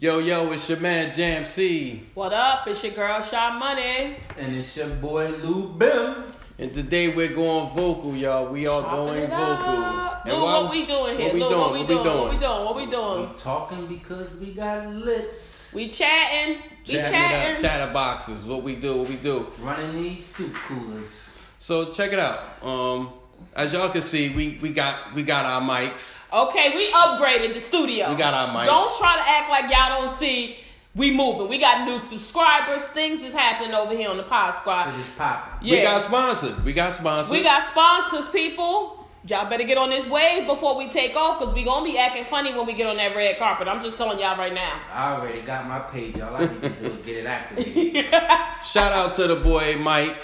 Yo, yo, it's your man Jam C. What up? It's your girl Shy Money. And it's your boy Lou Bim. And today we're going vocal, y'all. We are Chopping going it vocal. up. And Lou, why- what we doing here? What we Lou, doing? what we What we doing? What we doing? doing? What we doing? We talking because we got lips. We chatting. We Chatting it up, chatter boxes. What we do, what we do. Running these soup coolers. So check it out. Um, as y'all can see, we we got we got our mics. Okay, we upgraded the studio. We got our mics. Don't try to act like y'all don't see. We moving. We got new subscribers. Things is happening over here on the Pod Squad. Shit is popping. Yeah. We got sponsors. We got sponsors. We got sponsors, people. Y'all better get on this wave before we take off, cause we gonna be acting funny when we get on that red carpet. I'm just telling y'all right now. I already got my page. All I need to do is get it activated. Shout out to the boy Mike.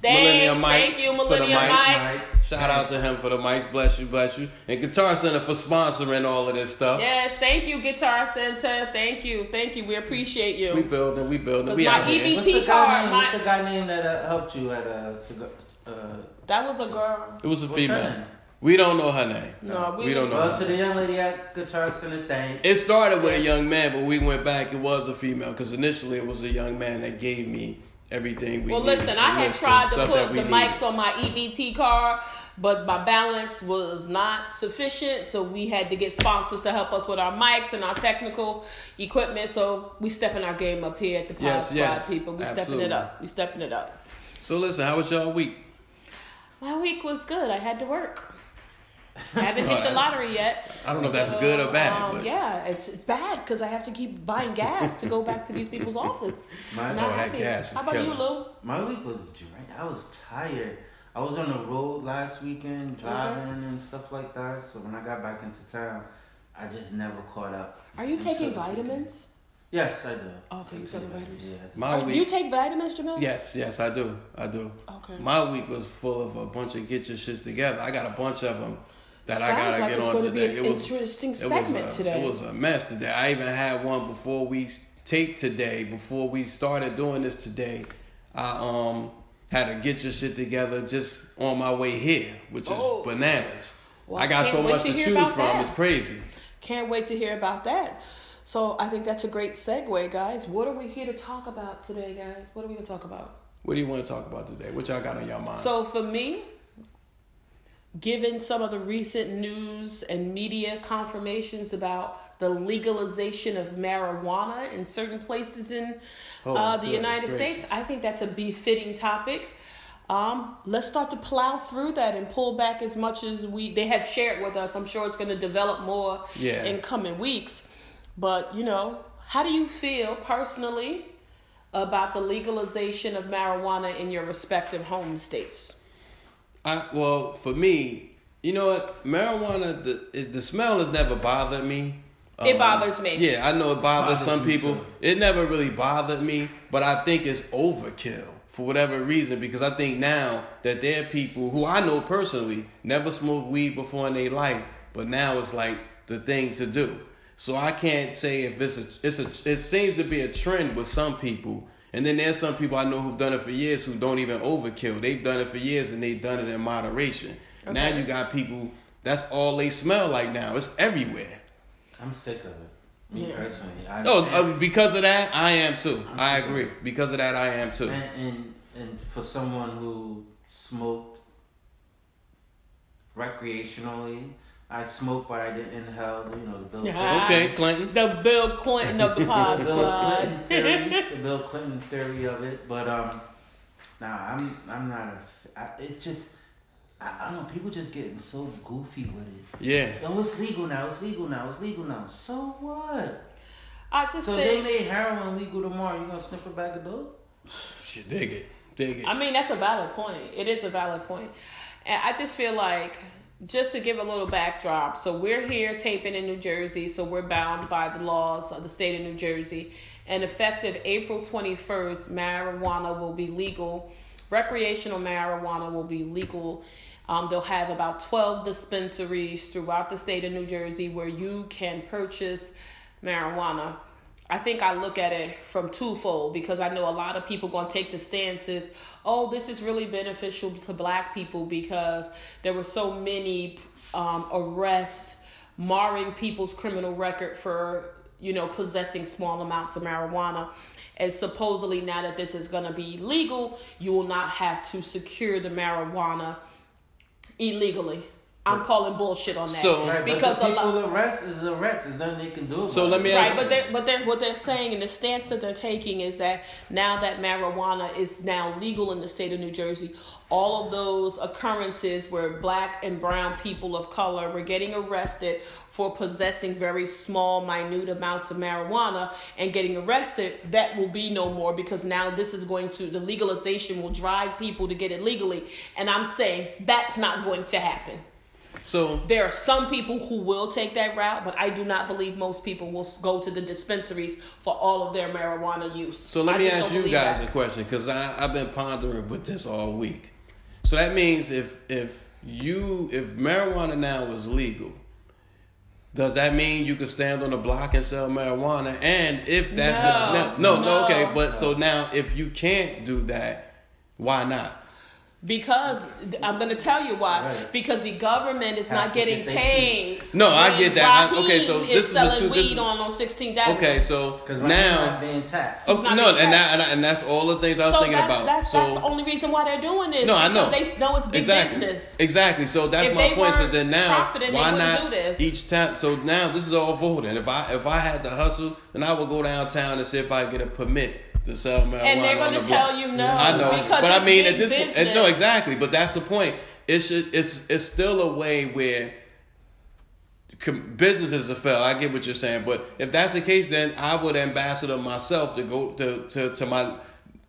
Thanks, Millennium Mike. thank you, for Millennium. Mike. Mike. Shout out to him for the mics. Bless you, bless you. And Guitar Center for sponsoring all of this stuff. Yes, thank you, Guitar Center. Thank you, thank you. We appreciate you. We building, we building. Cause We my out here. What's the card, guy name? my- What's the guy name that uh, helped you at uh, cigar, uh that was a girl. It was a What's her female. name? We don't know her name. No, we, We don't know. Well, to the young lady at Guitar Center, thank. It started with a young man, but we went back. It was a female because initially it was a young man that gave me everything we. Well, listen, I had tried to put the mics on my EBT card, but my balance was not sufficient, so we had to get sponsors to help us with our mics and our technical equipment. So we stepping our game up here at the Pod Yes, Squad, yes, people. We stepping it up. We stepping it up. So listen, how was y'all week? My week was good. I had to work. I haven't Oh, hit the lottery yet. I don't know if that's good or bad, um, but- yeah, it's bad because I have to keep buying gas to go back to these people's office. My- Not Oh, that gas is How about you. Lou? My week was drained. I was tired. I was on the road last weekend driving and stuff like that. So when I got back into town, I just never caught up. Are you taking this weekend. vitamins? Yes, I do. Okay, you taking vitamins? Yeah. I do. My week. you take vitamins, Jamel? yes, yes, I do. I do. Okay. My week was full of a bunch of get your shits together. I got a bunch of them that I gotta like get on today. it was interesting it segment was a, today. It was a mess today. I even had one before we taped today. Before we started doing this today, I um had to get your shit together just on my way here, which is Oh. bananas. Well, I got so much to to choose from. that. It's crazy. Can't wait to hear about that. So I think that's a great segue, guys. What are we here to talk about today, guys? What are we gonna talk about? What do you want to talk about today? What y'all got on your mind? So for me, given some of the recent news and media confirmations about the legalization of marijuana in certain places in Oh, uh, the United. States, I think that's a befitting topic. Um, let's start to plow through that and pull back as much as we they have shared with us. I'm sure it's going to develop more Yeah. in coming weeks. But you know, how do you feel personally about the legalization of marijuana in your respective home states? I well, for me, you know what? Marijuana, the it, the smell has never bothered me. It um, bothers me. Yeah, I know it bothers, Bothers some people. too. It never really bothered me, but I think it's overkill for whatever reason because I think now that there are people who I know personally never smoked weed before in their life, but now it's like the thing to do. So I can't say if it's a it's a it seems to be a trend with some people. And then there's some people I know who've done it for years who don't even overkill. They've done it for years and they've done it in moderation. Now you got people that's all they smell like now. It's everywhere. I'm sick of it. Me Yeah. personally. I, Oh, and, uh, because of that, I am too. I'm I sick of agree. Because of that, I am too. and, and and for someone who smoked recreationally, I smoked, but I didn't inhale. You know the Bill Clinton. Okay, Clinton. The Bill Clinton of the pod the Bill. Clinton theory, the Bill Clinton theory of it. But um, nah, I'm I'm not a. f- I, it's just I, I don't know. People just getting so goofy with it. Yeah. Oh, it's legal now. It's legal now. It's legal now. So what? I just So they made heroin legal tomorrow. You gonna sniff a bag of dope? Shit, dig it. Dig it. I mean, that's a valid point. It is a valid point, and I just feel like. Just to give a little backdrop, so we're here taping in New Jersey, so we're bound by the laws of the state of New Jersey. And effective April 21st, marijuana will be legal. Recreational marijuana will be legal. Um, they'll have about 12 dispensaries throughout the state of New Jersey where you can purchase marijuana. I think I look at it from twofold because I know a lot of people to take the stances, oh, this is really beneficial to black people because there were so many um, arrests marring people's criminal record for you know, possessing small amounts of marijuana. And supposedly, now that this is going to be legal, you will not have to secure the marijuana illegally. I'm calling bullshit on that. So- Right, because but a the lot. people arrest is arrest. There's nothing they can do. About So let me ask Right, but they but they what they're saying and the stance that they're taking is that now that marijuana is now legal in the state of New Jersey, all of those occurrences where black and brown people of color were getting arrested for possessing very small, minute amounts of marijuana and getting arrested, that will be no more because now this is going to the legalization will drive people to get it legally. And I'm saying that's not going to happen. So There are some people who will take that route, but I do not believe most people will go to the dispensaries for all of their marijuana use. So let I me ask you guys that. a question because I've been pondering with this all week. So that means if if you if marijuana now is legal, does that mean you can stand on the block and sell marijuana? And if that's No. the no, no, No. okay, but so now if you can't do that, why not? Because I'm going to tell you why. Right. Because the government is Have not getting get paid. No, I get that. I- okay, so is this is a selling two- weed this is- on on 16th Avenue. Okay, so Because now not being taxed. Oh, not no, being and that, taxed. and, that- and that's all the things I was so thinking that's, about. That's, so that's the only reason why they're doing this. no, I know They know it's big exactly, business. exactly. So that's If my point. So then now, why wouldn't do this. each time? So now this is all voting. If I if I had to hustle, then I would go downtown and see if I get a permit to sell marijuana. And they're going to the tell block. you no. I know, but I mean at this point, no, exactly. But that's the point. It should it's it's still a way where businesses are fail. I get what you're saying, but if that's the case, then I would ambassador myself to go to to, to my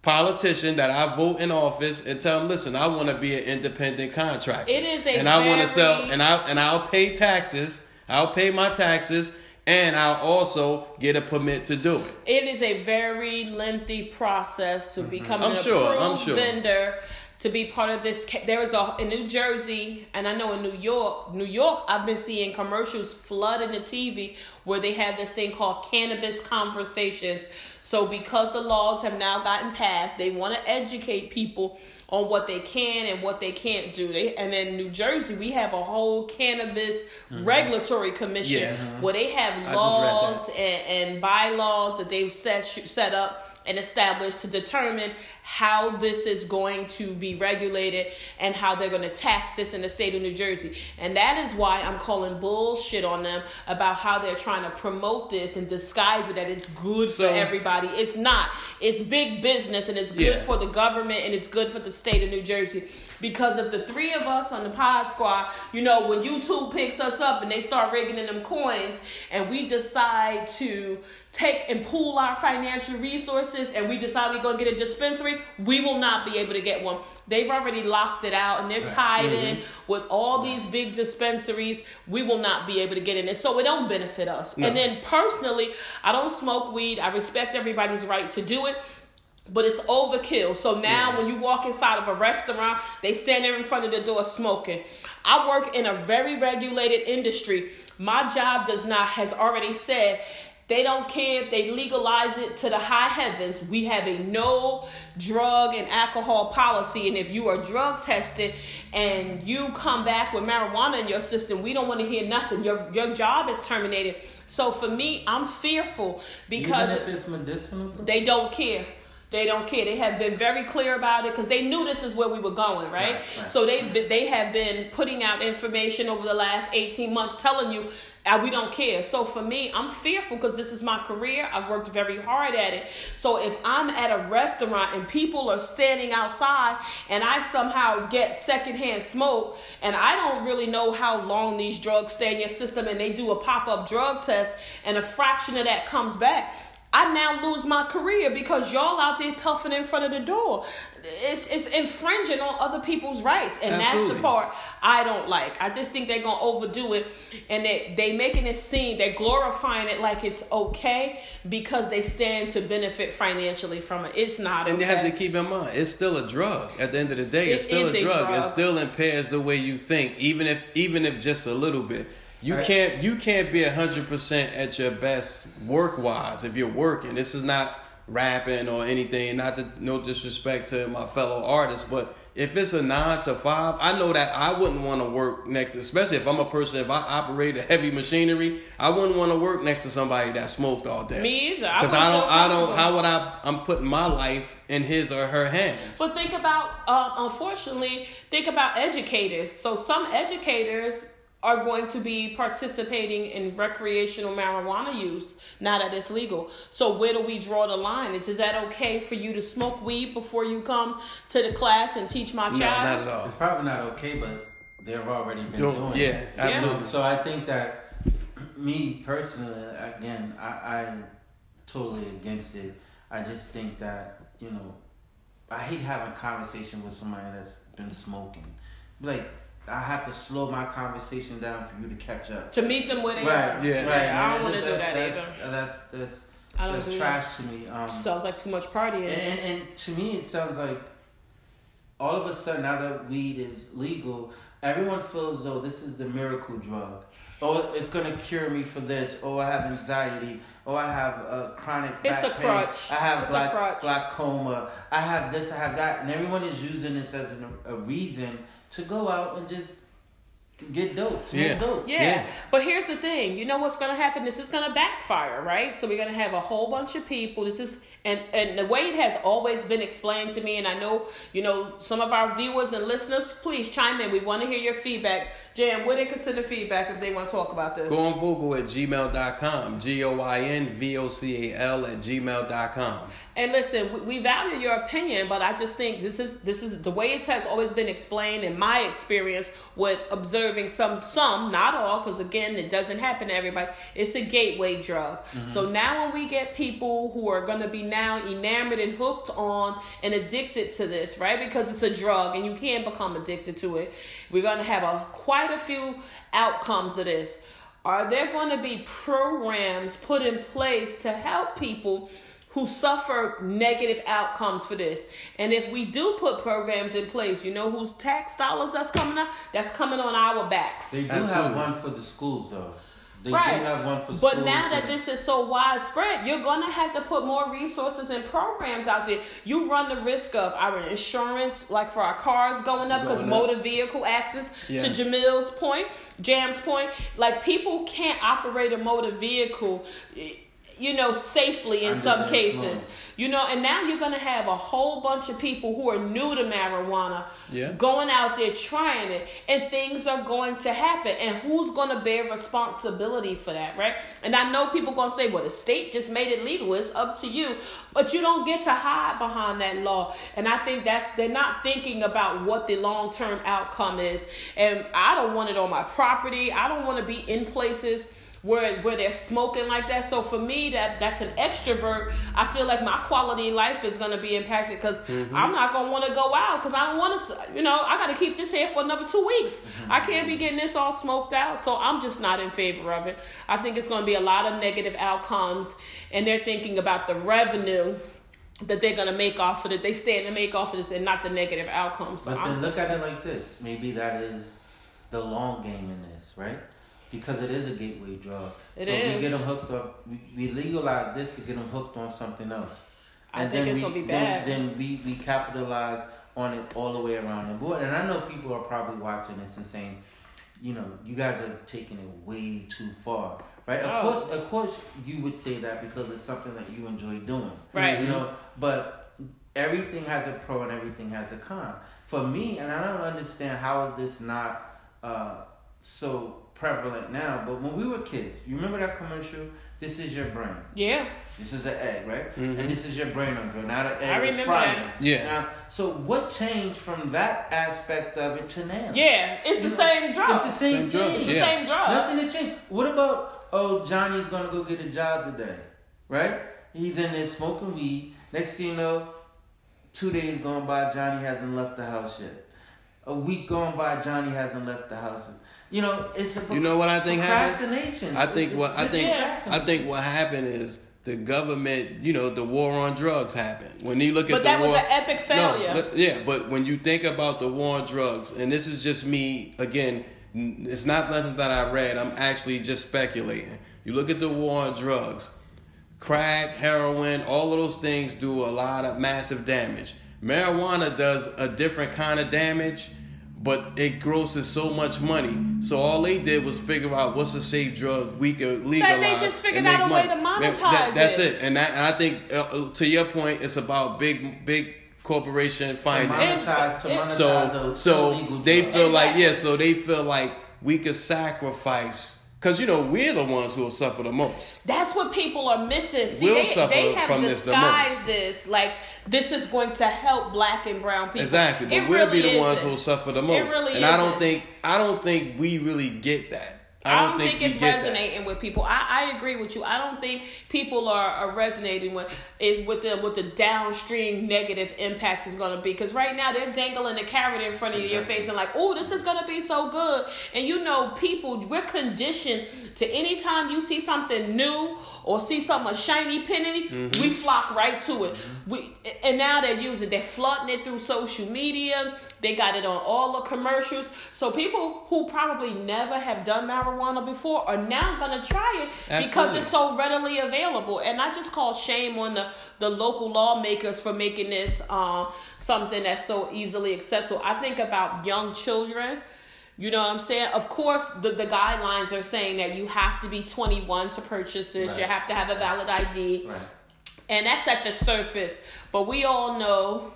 politician that I vote in office and tell them, listen, I want to be an independent contractor. It is a and I want to sell and I and I'll pay taxes. I'll pay my taxes. And I'll also get a permit to do it. It is a very lengthy process to mm-hmm. become I'm an sure, approved sure. vendor to be part of this. There is a in New Jersey, and I know in New York, New York, I've been seeing commercials flooding the TV where they have this thing called cannabis conversations. So because the laws have now gotten passed, they want to educate people on what they can and what they can't do. They, and then New Jersey, we have a whole cannabis regulatory commission Mm-hmm. Yeah. where they have just read that. laws and, and bylaws that they've set set up and established to determine how this is going to be regulated and how they're going to tax this in the state of New Jersey. And that is why I'm calling bullshit on them about how they're trying to promote this and disguise it that it's good So- for everybody. It's not. It's big business and it's good Yeah. for the government and it's good for the state of New Jersey. Because if the three of us on the pod squad, you know, when YouTube picks us up and they start rigging in them coins and we decide to take and pool our financial resources and we decide we're going to get a dispensary, we will not be able to get one. They've already locked it out and they're tied in mm-hmm. with all these big dispensaries. We will not be able to get in it. So it don't benefit us. No. And then personally, I don't smoke weed. I respect everybody's right to do it. But it's overkill. So now when you walk inside of a restaurant, they stand there in front of the door smoking. I work in a very regulated industry. My job does not has already said they don't care if they legalize it to the high heavens. We have a no drug and alcohol policy. And if you are drug tested and you come back with marijuana in your system, we don't want to hear nothing. Your your job is terminated. So for me, I'm fearful because Even if it's medicinal. they don't care. They don't care. They have been very clear about it because they knew this is where we were going, right? Right, right. So they they have been putting out information over the last eighteen months, telling you uh, we don't care. So for me, I'm fearful because this is my career. I've worked very hard at it. So if I'm at a restaurant and people are standing outside and I somehow get secondhand smoke and I don't really know how long these drugs stay in your system and they do a pop up drug test and a fraction of that comes back. I now lose my career because y'all out there puffing in front of the door. It's it's infringing on other people's rights, and that's the part I don't like. I just think they're gonna overdo it, and they they making it seem they're glorifying it like it's okay because they stand to benefit financially from it. It's not. And okay. you have to keep in mind, it's still a drug. At the end of the day, it's It still a a drug. It still impairs the way you think, even if even if just a little bit. You Right. can't you can't be hundred percent at your best work wise if you're working. This is not rapping or anything. Not to, no disrespect to my fellow artists, but if it's a nine to five, I know that I wouldn't want to work next, especially if I'm a person. If I operate a heavy machinery, I wouldn't want to work next to somebody that smoked all day. Me either. Because I, don't. I don't. How would I? I'm putting my life in his or her hands. But think about, uh, unfortunately, think about educators. So some educators are going to be participating in recreational marijuana use now that it's legal. So where do we draw the line? Is, is that okay for you to smoke weed before you come to the class and teach my child? No, not at all. It's probably not okay, but they've already been doing, doing yeah, it. absolutely. So I think that me personally, again, I, I'm totally against it. I just think that you know, I hate having a conversation with somebody that's been smoking. Like I have to slow my conversation down for you to catch up. To meet them where they right, are. Yeah. Right. I don't want to do that that's, either. That's that's I don't that's trash that. to me. Um, Sounds like too much partying. and, and, and to me, it sounds like all of a sudden now that weed is legal, everyone feels though this is the miracle drug. Oh, it's gonna cure me for this. Oh, I have anxiety. Oh, I have a chronic It's back a pain. crutch. I have It's a glac- crutch. glaucoma. I have this. I have that, and everyone is using this as an, a reason to go out and just get dope. Smoke Yeah. dope. Yeah. Yeah. but here's the thing. You know what's going to happen? This is going to backfire, right? So we're going to have a whole bunch of people. This is and and the way it has always been explained to me, and I know you know some of our viewers and listeners. Please chime in. We want to hear your feedback. Jam, what they consider feedback if they want to talk about this? Go on Vocal at gmail.com. G O I N V O C A L at gmail.com. And listen, we, we value your opinion, but I just think this is this is the way it has always been explained in my experience with observing some some not all because again it doesn't happen to everybody. It's a gateway drug. Mm-hmm. So now when we get people who are going to be now enamored and hooked on and addicted to this, right? Because it's a drug and you can become addicted to it. We're going to have a quite a few outcomes of this. Are there going to be programs put in place to help people who suffer negative outcomes for this? And if we do put programs in place, you know whose tax dollars that's coming up? That's coming on our backs. They do Absolutely. have one for the schools though. They Right. do have one for. But now that this is so widespread, you're gonna have to put more resources and programs out there. You run the risk of our insurance, like for our cars going up because motor vehicle accidents. Yes. To Jamil's point, Jam's point, like people can't operate a motor vehicle, eh, you know, safely in Under some cases. influence. You know, and now you're gonna have a whole bunch of people who are new to marijuana Yeah. going out there trying it, and things are going to happen. And who's gonna bear responsibility for that, right? And I know people gonna say, "Well, the state just made it legal. It's up to you," but you don't get to hide behind that law. And I think that's they're not thinking about what the long term outcome is. And I don't want it on my property. I don't want to be in places where where they're smoking like that. So for me, that that's an extrovert. I feel like my quality of life is gonna be impacted because mm-hmm. I'm not gonna want to go out because I don't want to. You know, I got to keep this here for another two weeks. Mm-hmm. I can't be getting this all smoked out. So I'm just not in favor of it. I think it's gonna be a lot of negative outcomes, and they're thinking about the revenue. That they're gonna make off of it, they stand to make off of this, and not the negative outcomes. So But I'm then look at it like this. Maybe that is the long game in this, right? Because it is a gateway drug. It so we get them hooked up. We, we legalize this to get them hooked on something else. I think it's we, gonna be then, bad. Then we, we capitalize on it all the way around. And boy, and I know people are probably watching this and saying, you know, you guys are taking it way too far, right? Of Oh. course, of course, you would say that because it's something that you enjoy doing, Right. You know, but everything has a pro and everything has a con. For me, and I don't understand how is this not uh, so prevalent now. But when we were kids, you remember that commercial? This is your brain. yeah, This is an egg, right? Mhm. And this is your brain on drill. Now the egg I is remember frying. that. Yeah. Now, so what changed from that aspect of it to now? yeah, it's You the know, same drug. It's the same, Same drug, thing. It's the same drug. Nothing has changed. What about oh Johnny's gonna go get a job today, right? He's in there smoking weed. Next thing you know, two days gone by, Johnny hasn't left the house yet. A week gone by, Johnny hasn't left the house. You know, it's a You know what I think happened? procrastination. I think what I think procrastination. I think what happened is the government, you know, the war on drugs happened. When you look at But the that was war, an epic failure. No, yeah, but when you think about the war on drugs, and this is just me again, it's not nothing that I read. I'm actually just speculating. You look at the war on drugs, crack, heroin, all of those things do a lot of massive damage. Marijuana does a different kind of damage, but it grosses so much money. So all they did was figure out what's a safe drug we could legalize. they just figured out a way to monetize That- that's it. it. And, that, and I think uh, to your point, it's about big, big corporation To monetize, to monetize So a so they drug. feel like yeah, so they feel like we could sacrifice because you know we're the ones who will suffer the most. That's what people are missing. See, We'll they, they have from this disguised this like this is going to help black and brown people. Exactly, but It we'll really be the ones isn't. who will suffer the most. really and I don't isn't. think I don't think we really get that. I don't, think, we it's get that. resonating with people. I, I agree with you. I don't think people are, are resonating with is with the with the downstream negative impacts is going to be because right now they're dangling the carrot in front of your Exactly. face and like, oh, this is going to be so good. And you know, people we're conditioned to anytime you see something new or see something shiny penny, Mm-hmm. we flock right to it. We and now they're using they're flooding it through social media. They got it on all the commercials. So people who probably never have done marijuana before are now gonna try it because it's so readily available. And I just call shame on the, the local lawmakers for making this um, something that's so easily accessible. I think about young children. You know what I'm saying? Of course, the, the guidelines are saying that you have to be 21 to purchase this. You have to have a valid ID. Right. And that's at the surface. But we all know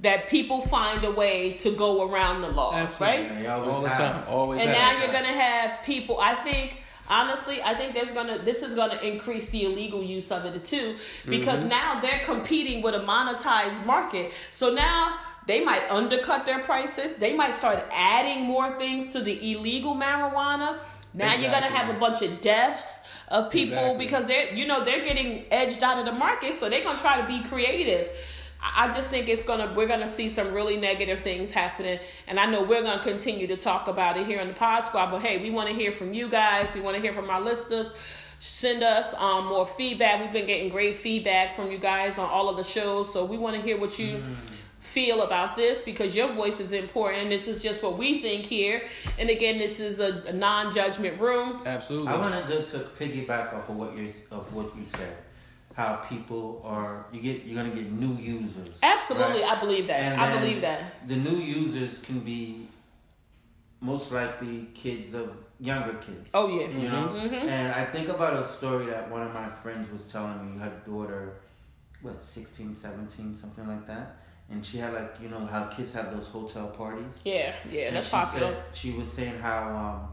that people find a way to go around the laws, Absolutely. right? They always all the have. time, always. And now you're gonna have people. I think honestly, I think there's gonna this is gonna increase the illegal use of it too, because Mm-hmm. now they're competing with a monetized market. So now they might undercut their prices. They might start adding more things to the illegal marijuana. Now you're gonna have a bunch of deaths of people Exactly. because they're you know they're getting edged out of the market, so they're gonna try to be creative. I I just think it's gonna we're gonna see some really negative things happening, and I know we're gonna continue to talk about it here on the Pod Squad. But hey, we want to hear from you guys. We want to hear from our listeners. Send us um, more feedback. We've been getting great feedback from you guys on all of the shows, so we want to hear what you feel about this because your voice is important. This is just what we think here. And again, this is a, a non-judgment room. Absolutely. I wanted to, to piggyback off of what you of what you said. How people are you get you're gonna get new users. Absolutely, right? I believe that. And I believe that. The new users can be most likely kids of younger kids. Oh yeah. You know? Mhm. And I think about a story that one of my friends was telling me, her daughter, what, 16, 17, something like that. And she had like, you know, how kids have those hotel parties. Yeah, yeah, And that's she popular. Said, she was saying how um,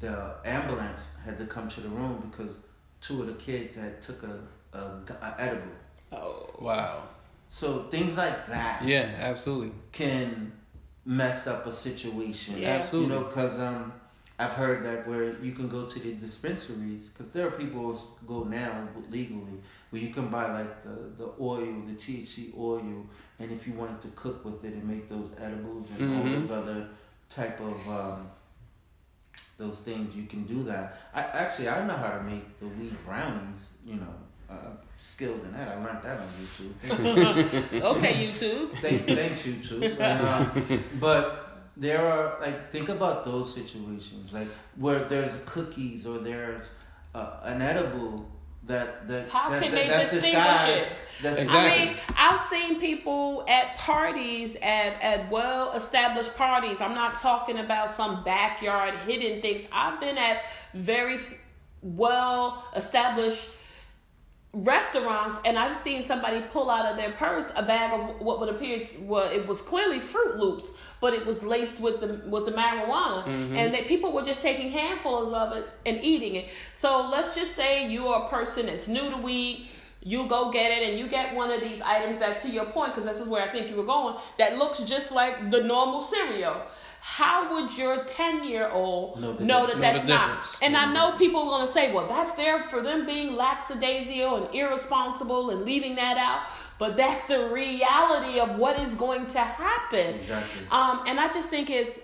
the ambulance had to come to the room because two of the kids had took a, a, a edible. Oh. wow. So things like that Yeah, absolutely. can mess up a situation. Yeah. Absolutely. You know, because um, I've heard that where you can go to the dispensaries, because there are people who go now legally where you can buy like the, the oil, the THC oil, and if you wanted to cook with it and make those edibles and all Mhm. those other type of um, those things, you can do that. I actually I know how to make the weed brownies. You know, uh, skilled in that. I learned that on YouTube. okay, YouTube. thanks, thanks YouTube. But, um, but there are like think about those situations like where there's cookies or there's uh, an edible that that How that, can that, they that's distinguish disguised. it? That's Exactly. I mean, I've seen people at parties, at, at well established parties. I'm not talking about some backyard hidden things. I've been at very well established restaurants and I've seen somebody pull out of their purse a bag of what would appear to, well it was clearly Froot Loops but it was laced with the with the marijuana. Mm-hmm. And that people were just taking handfuls of it and eating it. So let's just say you are a person that's new to weed you go get it and you get one of these items that to your point because this is where I think you were going that looks just like the normal cereal how would your 10 year old Know know, that Know that's the not difference. and I know people are going to say, well, that's there for them being lackadaisical and irresponsible and leaving that out. But that's the reality of what is going to happen. Exactly. Um, and I just think it's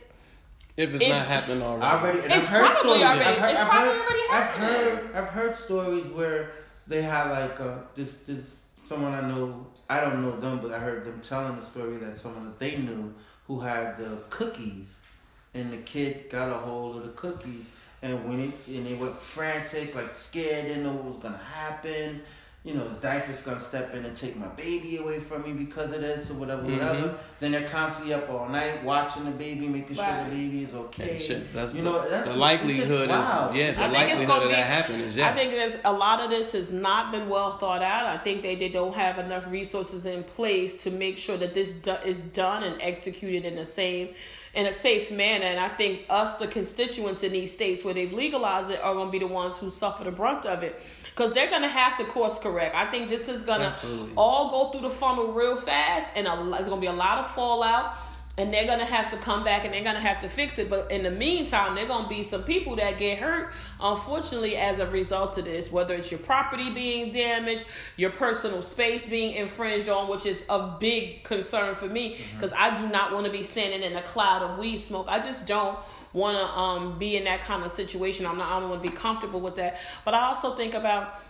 If it's If- not happening already. already. And It's I've heard probably stories. already- I've heard, it's I've probably heard, already I've happening. heard. I've heard stories where they had like uh, this this someone I know. I don't know them, but I heard them telling the story that someone that they knew who had the cookies, and the kid got a hold of the cookies, and when it and they went frantic, like scared, didn't know what was gonna happen. You know, is DYFS gonna step in and take my baby away from me because of this or whatever, Mhm. whatever. Then they're constantly up all night watching the baby, making sure the baby is okay. Shit, that's you the, know, that's the likelihood just is yeah, the likelihood gonna of be- that happening is yes. I think there's a lot of this has not been well thought out. I think they, they don't have enough resources in place to make sure that this do, is done and executed in the same in a safe manner. And I think us, the constituents in these states where they've legalized it, are going to be the ones who suffer the brunt of it because they're going to have to course correct. I think this is going to all go through the funnel real fast, and a, there's going to be a lot of fallout. And they're gonna have to come back and they're gonna have to fix it. But in the meantime, there gonna be some people that get hurt, unfortunately, as a result of this. Whether it's your property being damaged, your personal space being infringed on, which is a big concern for me because I do not want to be standing in a cloud of weed smoke. I just don't want to um, be in that kind of situation. I'm not. I don't want to be comfortable with that. But I also think about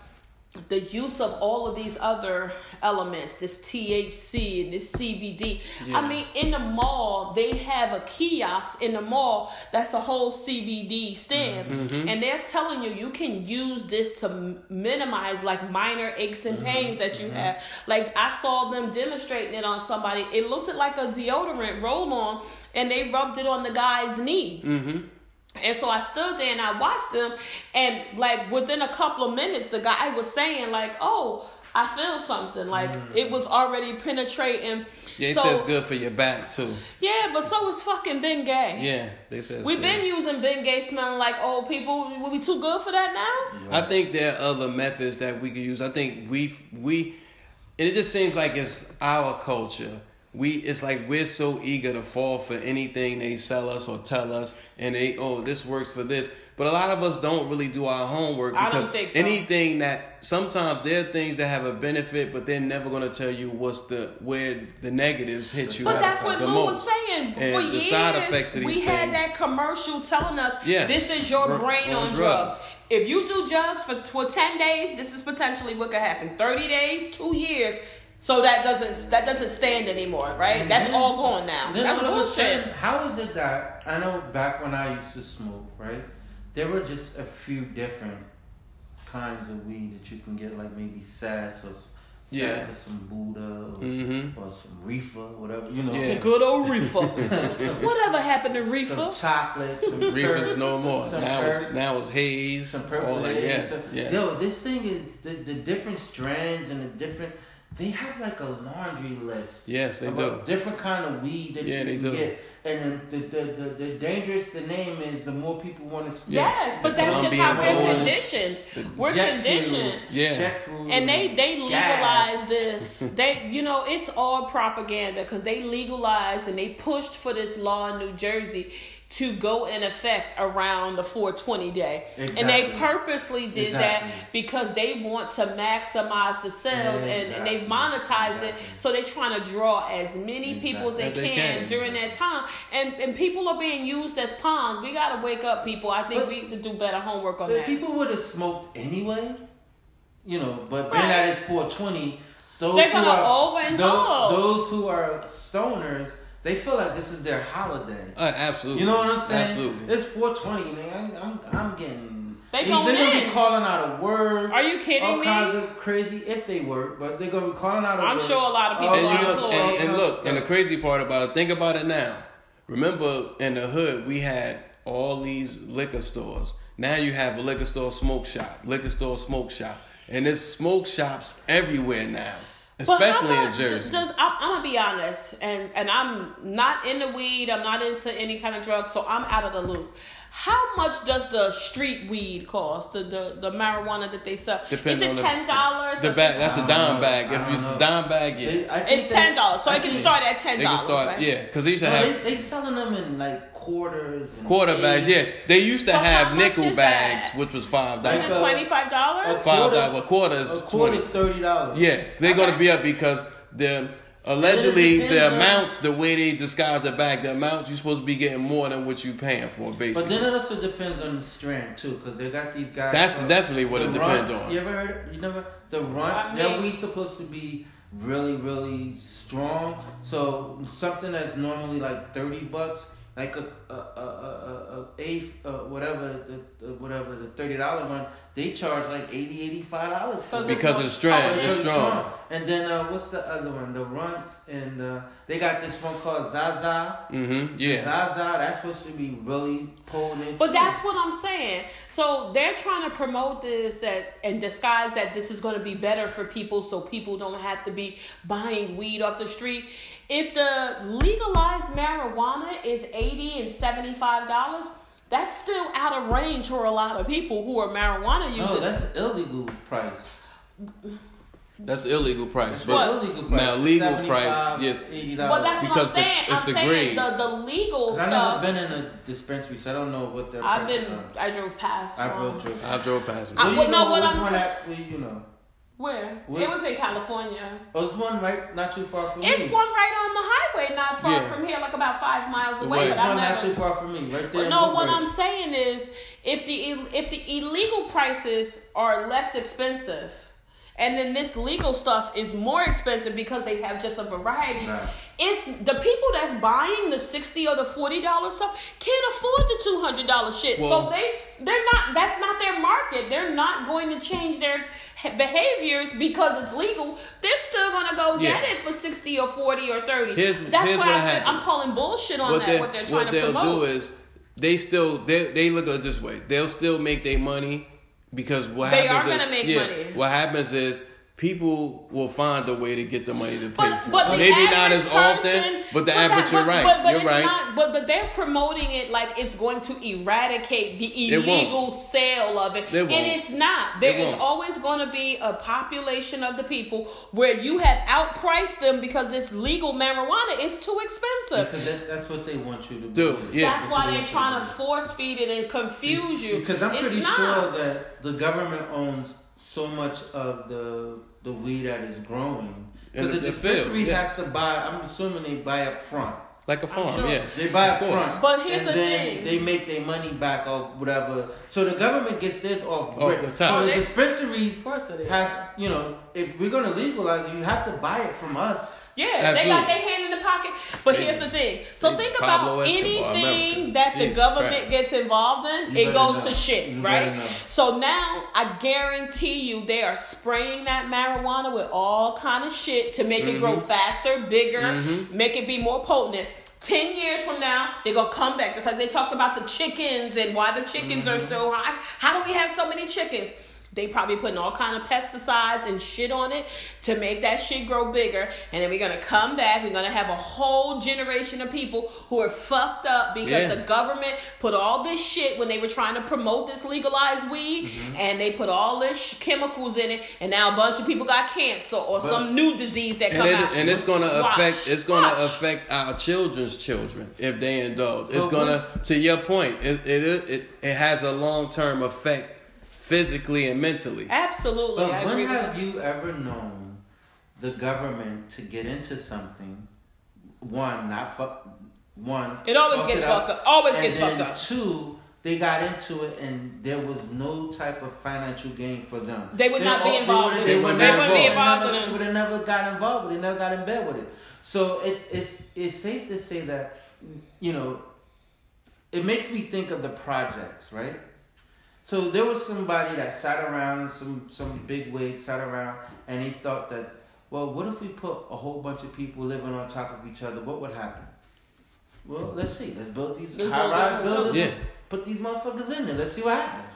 the use of all of these other elements, this THC and this CBD. Yeah. I mean, in the mall, they have a kiosk in the mall that's a whole CBD stand, mm-hmm. mm-hmm. and they're telling you you can use this to minimize like minor aches and mm-hmm. pains that you mm-hmm. have. Like I saw them demonstrating it on somebody. It looked like a deodorant roll on, and they rubbed it on the guy's knee. And so I stood there and I watched them, and like within a couple of minutes, the guy was saying like, "Oh, I feel something." Like mm. it was already penetrating. Yeah, it so, says good for your back too. Yeah, but so is fucking Bengay. Yeah, they says We've good. been using Bengay smelling like old people. Will we too good for that now? I think there are other methods that we could use. I think we we it just seems like it's our culture. We it's like we're so eager to fall for anything they sell us or tell us, and they oh this works for this. But a lot of us don't really do our homework because so. anything that sometimes there are things that have a benefit, but they're never going to tell you what's the where the negatives hit you. But that's what the Lou most. was saying. And For the years, side effects of we these had things. that commercial telling us, Yes. this is your brain on on drugs. drugs. If you do drugs for, for 10 days, this is potentially what could happen. 30 days, two years. So that doesn't that doesn't stand anymore, right? That's all gone now. That's what saying, bullshit. how is it that I know back when I used to smoke, right? There were just a few different kinds of weed that you can get, like maybe sass or s- Yeah. or some Buddha or, Mhm. or some reefer, whatever you know. Yeah. The good old reefer. Whatever happened to reefer? Some chocolate, some Reefers perk, no more. some Now perk, it's now it's haze. some all purple that. haze, Yes, some- yes. Yo, this thing is the, the different strands and the different. They have like a laundry list. Yes, they about do. Different kind of weed that Yeah, you they can do. get, and the the, the the the dangerous the name is, the more people want to. Yeah. Yes, but The that's just how Colombian we're gold. conditioned. We're jet conditioned. Fuel, Yeah. jet fuel, And they they gas. legalized this. They you know it's all propaganda because they legalized and they pushed for this law in New Jersey to go in effect around the 420 day, and they purposely did Exactly. that because they want to maximize the sales and, and they've Exactly. monetized it. So they're trying to draw as many people as they, Exactly. can, As they can. during that time, and and people are being used as pawns. We gotta wake up, people. I think But- we need to do better homework on But that. people would have smoked anyway, you know. But being Right. that it's 420, those They're who are overindulge. tho- those who are stoners, they feel like this is their holiday. Uh, absolutely. You know what I'm saying? Absolutely. It's 420, man. I'm, I'm, I'm getting. They they, going are gonna in. be calling out a word. Are you kidding all me? kinds of crazy if they work, but they're gonna be calling out a I'm word. sure a lot of people and are look and, and look and the crazy part about it think about it now remember in the hood we had all these liquor stores now you have a liquor store smoke shop liquor store smoke shop and there's smoke shops everywhere now But how especially in much jersey Does, I'm, I'm gonna be honest, and and I'm not in the weed. I'm not into any kind of drugs, so I'm out of the loop. How much does the street weed cost? The the, the marijuana that they sell? Depends Is it on the- ten dollars? the bag that's a dime bag I if it's a dime bag yeah They- It's ten dollars, so I it can start at ten they can dollars. start right? yeah because they used to No, have they, they selling them in like quarters. And quarter bags yeah they used to But have nickel bags that? which was five dollars Like it a- twenty five dollars? five dollars a quarter is A quarter twenty thirty dollars. Yeah, they're going to be up because the allegedly the amounts, the way they disguise it back, the amounts you're supposed to be getting more than what you're paying for, basically. But then it also depends on the strand too, because they got these guys. That's called definitely what the it depends Runtz. on. You ever heard? It? You never the Runtz. I Their mean- weed's supposed to be really, really strong. So something that's normally like thirty bucks like a a a a, a eighth uh, whatever the, the whatever the thirty dollar one they charge like 80 85 dollars Because it. Because it's strong. Because It's strong. And then uh, what's the other one? The Runtz and uh, they got this one called Zaza. Mm-hmm. Yeah. Zaza, that's supposed to be really potent. But that's what I'm saying. So they're trying to promote this that and disguise that this is going to be better for people, so people don't have to be buying weed off the street. If the legalized marijuana is eighty and seventy five dollars, that's still out of range for a lot of people who are marijuana users. no, that's illegal price. That's illegal price. That's But illegal price. now legal price, yes. eighty but dollars. that's what I'm Because the- it's I'm the saying grade. the the legal stuff. I've never been in a dispensary, so I don't know what their I've been. are. I drove past. I drove through. I drove past. I- Well, well, you no, know what I'm saying- at, well, you know. Where? Where? It was in California. Oh, there's one right not too far from me. It's one right on the highway, not far Yeah. from here, like about five miles away. But one not too far from me, right there. No, what I'm saying is, if the if the illegal prices are less expensive, and then this legal stuff is more expensive because they have just a variety. Right. It's the people that's buying the sixty or the forty dollar stuff can't afford the two hundred dollar shit. Well- so they they're not. That's not their market. They're not going to change their behaviors because it's legal. They're still gonna go Yeah. get it for sixty or forty or thirty. Here's- that's here's why what I. I'm calling bullshit on what that. they what they're what trying to they'll promote. do is they still they they look at it this way. They'll still make their money because what happens They happens are gonna make yeah, money. What happens is people will find a way to get the money to pay But, for but it. Maybe not as often, person- but the that- average you're right. But, but you're it's right. Not, but but they're promoting it like it's going to eradicate the illegal sale of it, It and it's not. There It is always going to be a population of the people where you have outpriced them because this legal marijuana is too expensive. Because that, that's what they want you to Do, yeah. That's why they're trying to force feed it and confuse you. Because I'm It's pretty not. sure that the government owns so much of the the weed that is growing. Because the- the, the field, dispensary yeah. has to buy. I'm assuming they buy up front. like a farm, sure. yeah. They buy up front. But here's and the then thing. They make their money back or whatever. So the government gets this off Off rip. the top. So the They- dispensaries Of course it is. has you know if we're gonna legalize it, you have to buy it from us. Yeah, they got their hand in the pocket. But here's the thing. So think about Escobar, anything America. that the Jesus government Christ. gets involved in, You it goes know. to shit, You right? So now I guarantee you they are spraying that marijuana with all kind of shit to make it grow Mm-hmm. faster, bigger, make it be more potent. Ten years from now, they're gonna come back. Just like they talked about the chickens and why the chickens are so Mm-hmm. high. How do we have so many chickens? They probably putting all kind of pesticides and shit on it to make that shit grow bigger. And then we're gonna come back. We're gonna have a whole generation of people who are fucked up because Yeah. the government put all this shit when they were trying to promote this legalized weed, Mm-hmm. and they put all this sh- chemicals in it, and now a bunch of people got cancer or some new disease that come it, out. and it's gonna Watch. affect it's gonna Watch. affect our children's children if they indulge. It's But gonna to your point. It it it, it has a long term effect physically and mentally. Absolutely, I when agree. have you. you ever known the government to get into something? One, not fuck. One, It always fuck gets it fucked up. Always and gets then fucked up. Two, they got into it and there was no type of financial gain for them. They would not be all- involved would've- it. They, They would wouldn't never, be they involved never, in it. They would have never got involved. They never got in bed with it. So it, it's it's safe to say that you know it makes me think of the projects, right? So there was somebody that sat around, some some big wig sat around, and he thought that, well, what if we put a whole bunch of people living on top of each other? What would happen? Well, let's see. Let's build these high rise buildings. Yeah. Put these motherfuckers in there. Let's see what happens.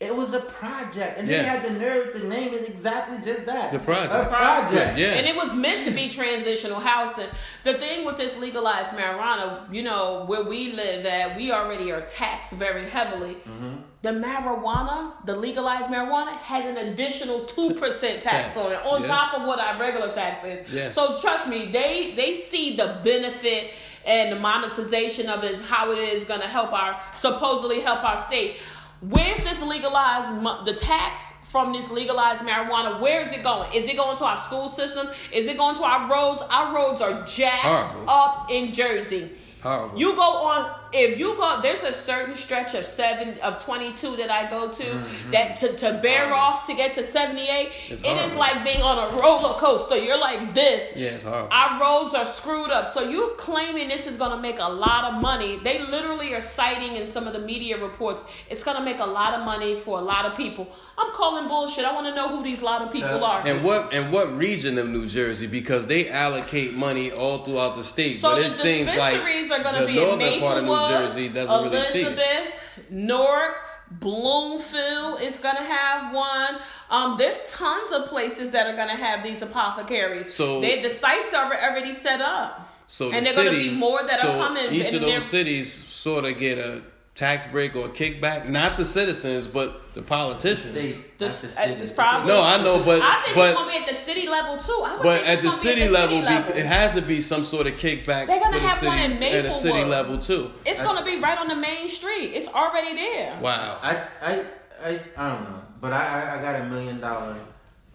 It was a project, and then Yes. they had the nerve to name it exactly just that. The project. A project. Yeah. And it was meant to be transitional housing. The thing with this legalized marijuana, you know, where we live at, we already are taxed very heavily. Mm-hmm. The marijuana, the legalized marijuana, has an additional two percent tax Tax. on it, on Yes. top of what our regular tax is. Yes. So trust me, they they see the benefit and the monetization of it is how it is going to help our supposedly help our state. Where's this legalized the tax from this legalized marijuana? Where is it going? Is it going to our school system? Is it going to our roads? Our roads are jacked Horrible. up in Jersey. Horrible. You go on if you go, there's a certain stretch of seven of 22 that I go to mm-hmm. that to, to bear off to get to 78. It's it is horrible. like being on a roller coaster. You're like this. Yeah, it's. Our roads are screwed up. So you're claiming this is going to make a lot of money. They literally are citing in some of the media reports, it's going to make a lot of money for a lot of people. I'm calling bullshit. I want to know who these lot of people are. And what and what region of New Jersey? Because they allocate money all throughout the state, So but the it seems like are going to the be northern part of New Jersey doesn't really see Elizabeth, it. Newark, Bloomfield is going to have one. Um, there's tons of places that are going to have these apothecaries. So- they, the sites are already set up. So and the there are going to be more that so are coming. Each of those cities sort of get a tax break or a kickback. Not the citizens, but the politicians. State, The- the uh, city. it's probably- No, I know, but I think it's but going to be at the city level too. I would but think at the gonna be city at the level, city be- level. it has to be some sort of kickback They're gonna for the have city one in at a city Maplewood. level too. It's going to be right on the main street. It's already there. Wow. I, I, I, I don't know, but I, I, I got a million dollar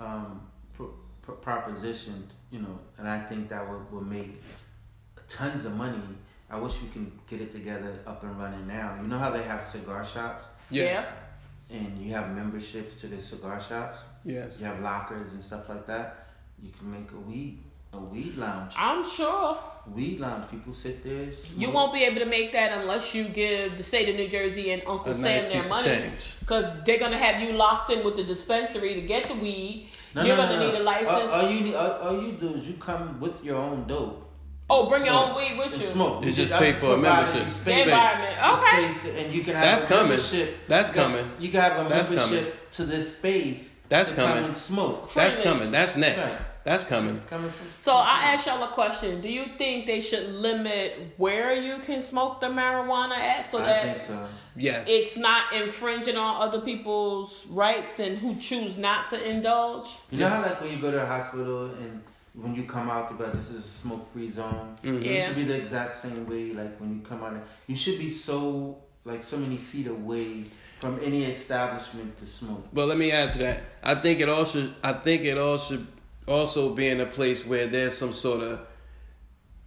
um, pro, pro, proposition, you know, and I think that would, would make tons of money. I wish we can get it together up and running now. You know how they have cigar shops Yes. and you have memberships to the cigar shops. Yes. You have lockers and stuff like that. You can make a weed a weed lounge. I'm sure. Weed lounge. People sit there. You won't be able to make that unless you give the state of New Jersey and Uncle A Sam nice their piece of money. change. Because they're going to have you locked in with the dispensary to get the weed. No, You're no, going to no, need no. a license. All, all you need, all, all you do is you come with your own dope. Oh, bring your own weed with you. Smoke. You just I pay for a membership. the The Space, environment. the Okay. space, and you can have That's a coming. membership. That's You can- coming. You can have a That's membership coming. to this space. That's to coming. Come and smoke. That's Freely. coming. That's next. Right. That's coming. Coming So I ask y'all a question. Do you think they should limit where you can smoke the marijuana at so I that think so. Yes. it's not infringing on other people's rights and who choose not to indulge? You know how like when you go to a hospital and when you come out, they're like, "This is a smoke-free zone." Mhm. Yeah. It should be the exact same way. Like when you come out, you should be so like so many feet away from any establishment to smoke. But let me add to that. I think it also. I think it also also be in a place where there's some sort of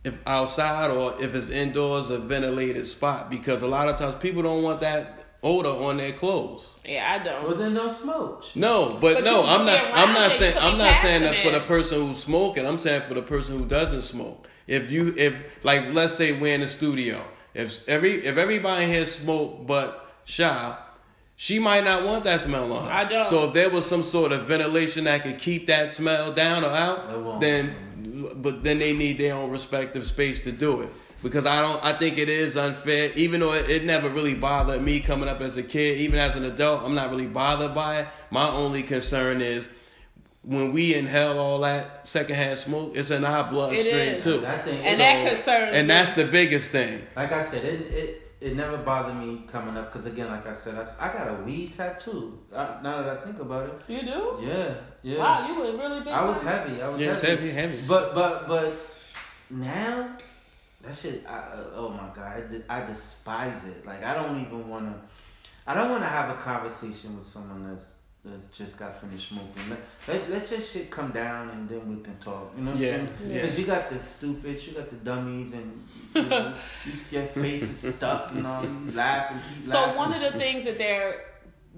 if outside or if it's indoors a ventilated spot because a lot of times people don't want that odor on their clothes. Yeah, I don't. Well, then don't smoke. No, but, But no, I'm not. I'm not saying. I'm not saying that for the person who's smoking. I'm saying for the person who doesn't smoke. If you, if like, let's say we're in the studio. If every, if everybody in here smoke but Shy, she might not want that smell on her. I don't. So if there was some sort of ventilation that could keep that smell down or out, then, but then they need their own respective space to do it. Because I don't, I think it is unfair. Even though it, it never really bothered me coming up as a kid, even as an adult, I'm not really bothered by it. My only concern is when we inhale all that secondhand smoke, it's in our bloodstream is. too. That thing. And that concerns and me. that's the biggest thing. Like I said, it it, it never bothered me coming up because again, like I said, I, I got a weed tattoo. I, now that I think about it, You do? yeah, yeah. Wow, you were really big. I was heavy. I was Yeah, heavy. heavy, heavy. But but but now that shit. I, uh, oh my god, I, de- I despise it. Like I don't even want to. I don't want to have a conversation with someone that's that's just got finished smoking. Let, let let your shit come down and then we can talk. You know what Yeah, I'm saying? yeah. Because you got the stupid, you got the dummies, and you know, you, your face is stuck and all. You laugh and keep So laughing. So one of the things that they're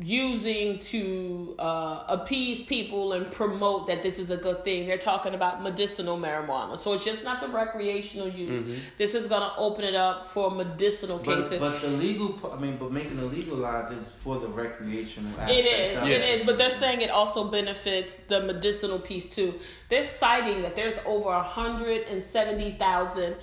using to uh, appease people and promote that this is a good thing, they're talking about medicinal marijuana. So it's just not the recreational use. Mm-hmm. This is going to open it up for medicinal But, cases. but the legal, p- I mean, but making it legalized is for the recreational aspect. It is, of Yeah. is, but they're saying it also benefits the medicinal piece too. They're citing that there's over 170,000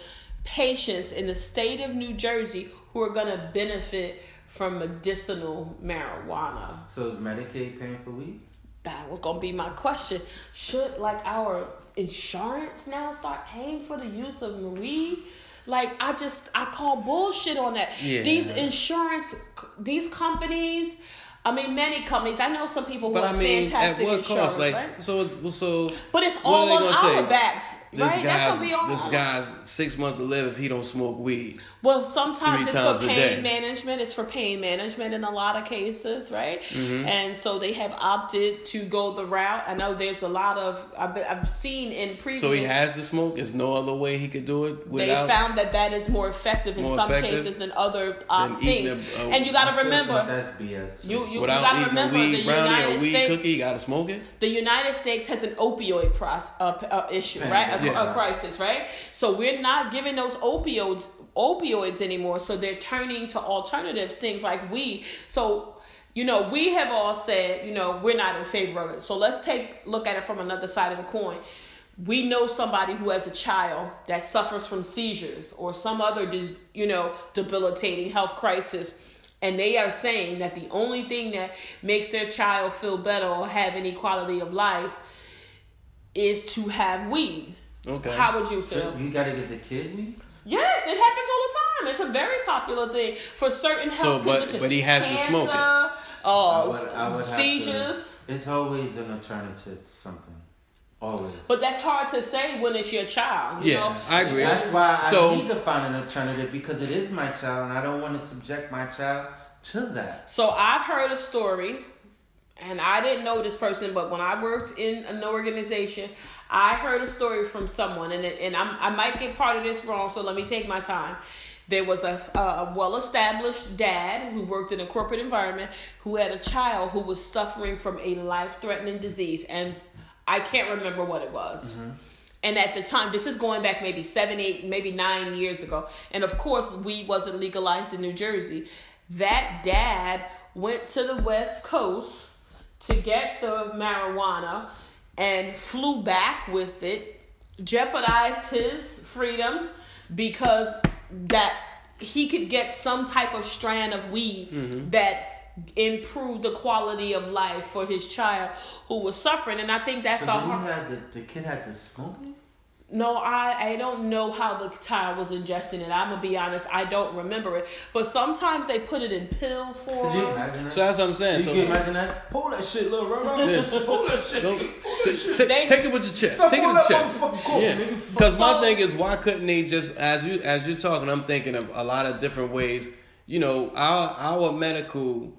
patients in the state of New Jersey who are going to benefit from medicinal marijuana. So is Medicaid paying for weed? That was going to be my question. Should like our insurance now start paying for the use of weed? Like I just I call bullshit on that. Yeah. These insurance these companies I mean, many companies. I know some people who But are I mean, at fantastic what insurers, cost? Like, right? so, so. But it's all are on they our say? backs, This right? That's guy's gonna be all. this guy's six months to live if he don't smoke weed. Well, sometimes three it's times for a pain day. management. It's for pain management in a lot of cases, right? Mm-hmm. And so they have opted to go the route. I know there's a lot of I've, I've seen in previous. So he has to smoke. There's no other way he could do it They without. found that that is more effective in More some effective cases than other um, than things. a- a- and you got to remember, that's BS. too. you you, without remember weed the brownie United or weed States. cookie, gotta smoke it. the United States has an opioid pros, uh, uh, issue, right? A, Yes. a crisis, right? So we're not giving those opioids opioids anymore. So they're turning to alternatives, things like weed. So you know, we have all said, you know, we're not in favor of it. So let's take look at it from another side of the coin. We know somebody who has a child that suffers from seizures or some other, you know, debilitating health crisis and they are saying that the only thing that makes their child feel better or have any quality of life is to have weed. Okay. How would you So feel? you gotta get the kid weed. Yes, it happens all the time. It's a very popular thing for certain health So, but- conditions. but he has to smoke it. Cancer, I Uh, would- I would have to- seizures. It's always an alternative to something. Always. But that's hard to say when it's your child. You Yeah, know? I agree. That's why I So- need to find an alternative because it is my child and I don't want to subject my child to that. So I've heard a story, and I didn't know this person, but when I worked in an organization, I heard a story from someone, and it, and I'm, I might get part of this wrong, so let me take my time. There was a, a well-established dad who worked in a corporate environment who had a child who was suffering from a life-threatening disease, and I can't remember what it was. Mm-hmm. And at the time, this is going back maybe seven, eight, maybe nine years ago. And of course, weed wasn't legalized in New Jersey. That dad went to the West Coast to get the marijuana and flew back with it, jeopardized his freedom because that he could get some type of strand of weed mm-hmm. that improved the quality of life for his child who was suffering. And I think that's So a did he have the, the kid had to smoke it? No, I, I don't know how the child was ingesting it. I'm gonna be honest, I don't remember it. But sometimes they put it in pill form. Could you imagine that? So that's what I'm saying. you So can imagine that? Hold that shit, little rah Yes. Hold that shit. Don't- Hold t- that shit. t- They- take it with your chest. Take it all with your chest. motherfucking Yeah. nigga. Because my thing is, why couldn't they just as you as you're talking, I'm thinking of a lot of different ways. You know, our our medical.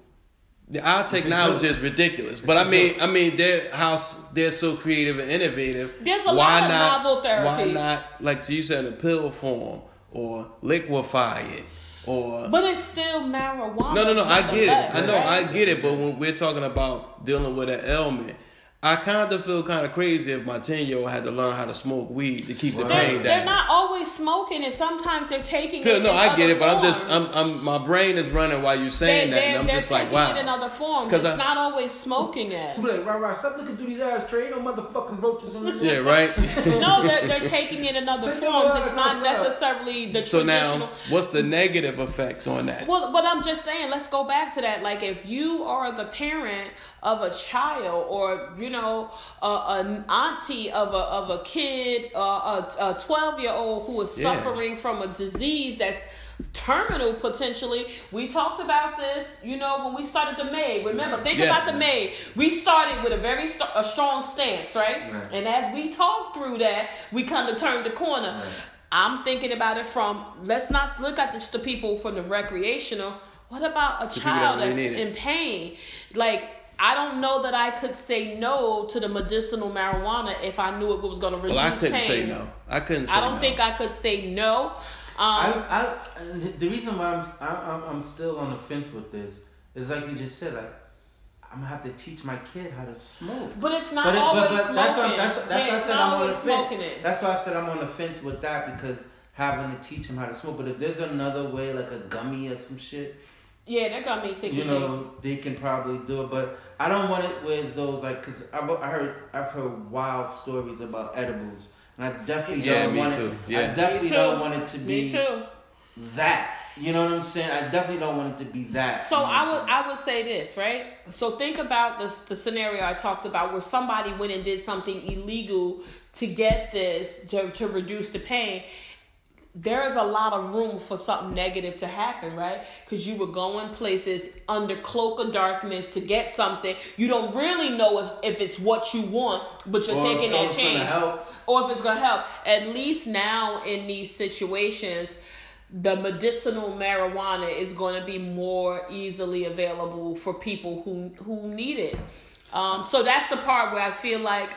Our technology is ridiculous, but I mean, I mean, they're how s- they're so creative and innovative. There's a why lot of not, novel Why not, like you said, in pill form or liquefy it or But it's still marijuana. no, no, no. I get it. I know. right? I get it. But when we're talking about dealing with an ailment, I kind of feel kind of crazy if my ten year old had to learn how to smoke weed to keep the Well, They're, they're not always smoking and Sometimes they're taking Yeah, it. no, in I get other it, but I'm just, I'm. I'm, my brain is running while you're saying that, they're, and I'm they're just like, taking wow. it in other forms. 'Cause It's I- not always smoking it. You like, rah, rah, stop looking through these eyes, Trey. No motherfucking roaches on the Yeah, right. no, they're, they're taking it in other forms. It's not necessarily the so now, what's the negative effect on that? Well, but I'm just saying, let's go back to that. Like, if you are the parent of a child, or you know, a, an auntie of a of a kid, uh, a a 12 year old who is Yeah. suffering from a disease that's terminal potentially. We talked about this, you know, when we started the May. Remember, think Yes. about the May. We started with a very st- a strong stance, right? Right. And as we talked through that, we kind of turned the corner. Right. I'm thinking about it from let's not look at this the people from the recreational. What about a that child really that's in pain? Like I don't know that I could say no to the medicinal marijuana if I knew it was going to reduce pain. Well, I couldn't pain. say no. I couldn't say I don't no. think I could say no. I, Um, I, the reason why I'm, I'm, I'm still on the fence with this is like you just said, like, I'm gonna have to teach my kid how to smoke. but it's not But, it, always but, but smoking. that's why that's, that's why I said I'm on the fence. it. That's why I said I'm on the fence with that because having to teach him how to smoke. But if there's another way, like a gummy or some shit, Yeah, that got me sick. you know, they can probably do it. But I don't want it where it's those like, cause I, I heard I've heard wild stories about edibles, and I definitely Yeah, don't me want too. it. Yeah. I definitely Me don't too. want it to be Me too. that. You know what I'm saying? I definitely don't want it to be that. So You know I would saying? I would say this right. So think about this the scenario I talked about where somebody went and did something illegal to get this to to reduce the pain. There is a lot of room for something negative to happen, right? Because you were going places under cloak of darkness to get something. You don't really know if, if it's what you want, but you're Or taking that chance. Or if it's going to help. At least now in these situations, the medicinal marijuana is going to be more easily available for people who, who need it. Um, so that's the part where I feel like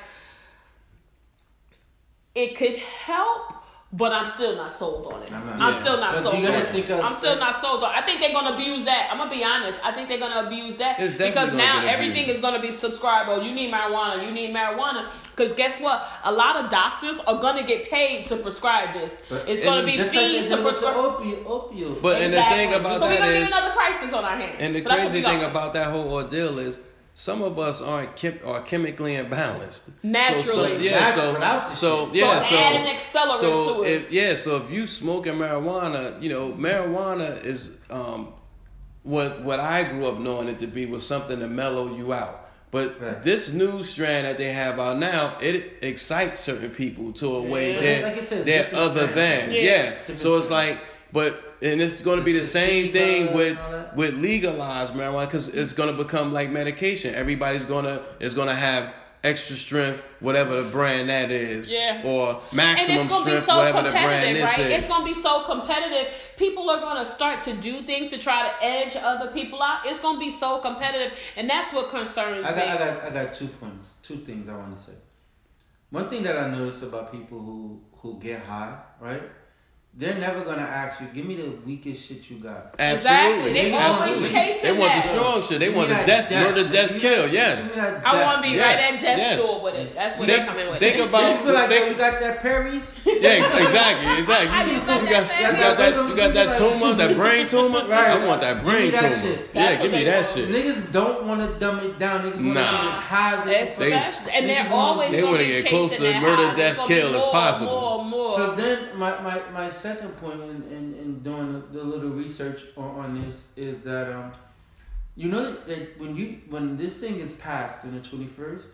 it could help, but I'm still not sold on it. I'm I'm, Yeah. still not But sold on it. think of- I'm still not sold on. It. I think they're gonna abuse that. I'm gonna be honest. I think they're gonna abuse that because now everything abused. is gonna be subscribed. Oh, you need marijuana. You need marijuana. Because guess what? A lot of doctors are gonna get paid to prescribe this. But- it's gonna be Just like fees to the prescribe. opioid. opioid. But and the thing about so we're that gonna is, get another crisis on our hands. and the So crazy thing about that whole ordeal is, some of us aren't chem- are chemically imbalanced. So- Naturally. so, yeah. Natural, So without so yeah. So So add an accelerant so to it. if yeah, so if you smoke smoking marijuana, you know, marijuana is um, what what I grew up knowing it to be was something to mellow you out. But Right. this new strand that they have out now, it excites certain people to a way Yeah. that Like I said, they're other strands. than Yeah. yeah. So it's strands. like, but and it's going to be the same thing with and all that. with legalized marijuana because it's going to become like medication. Everybody's gonna is going to have extra strength, whatever the brand that is, Yeah. or and maximum it's gonna be strength, so whatever the brand competitive, this right? is. It's gonna be so competitive. People are gonna start to do things to try to edge other people out. It's gonna be so competitive, and that's what concerns I got, me. I got, I got two points, two things I want to say. One thing that I notice about people who who get high, right? They're never gonna ask you, "Give me the weakest shit you got." Exactly. They always Absolutely. chasing They want that. the strong shit. They Give want the that death, murder, Give death, me kill. Yes. give I want to be Yes, right at death's yes. door with it. That's what they're coming with. think about- You be like, Think- you got that Perry's? Yeah, exactly, exactly. You, got you that got, you got that, you got that tumor, that brain tumor. Right. I want that Give brain me that tumor. shit. Yeah, give me that shit. Niggas don't want to dumb it down. Niggas want to Nah. get as high as they can Especially, fucking- and they're wanna- always They gonna wanna get close to that murder, death, It's gonna be kill as possible. More, more. So then, my, my, my second point in, in, in doing the, the little research on, on this is that um, you know that when you when this thing is passed in the twenty first,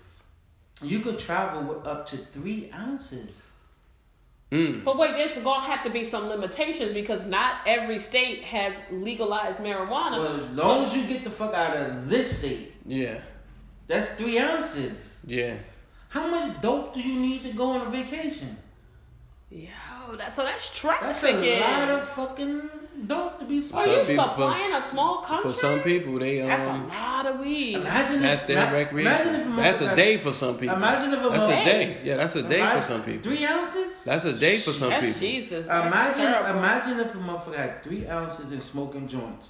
you could travel with up to three ounces. Mm. But wait, there's gonna have to be some limitations because not every state has legalized marijuana. Well, as long as you get the fuck out of this state, Yeah, that's three ounces. yeah. How much dope do you need to go on a vacation? Yo, that, so that's trafficking. That's a lot of fucking dope to be Are smoking. you people- supplying a small country? For some people, they um, that's a lot of weed. Imagine that's if, their ma- Imagine if recreation. a That's a day for some people. Imagine if a That's a day. Yeah, that's a day for some people. Three ounces? That's a day for some that's people. Jesus. That's Imagine, terrible. imagine if a motherfucker had three ounces and smoking joints.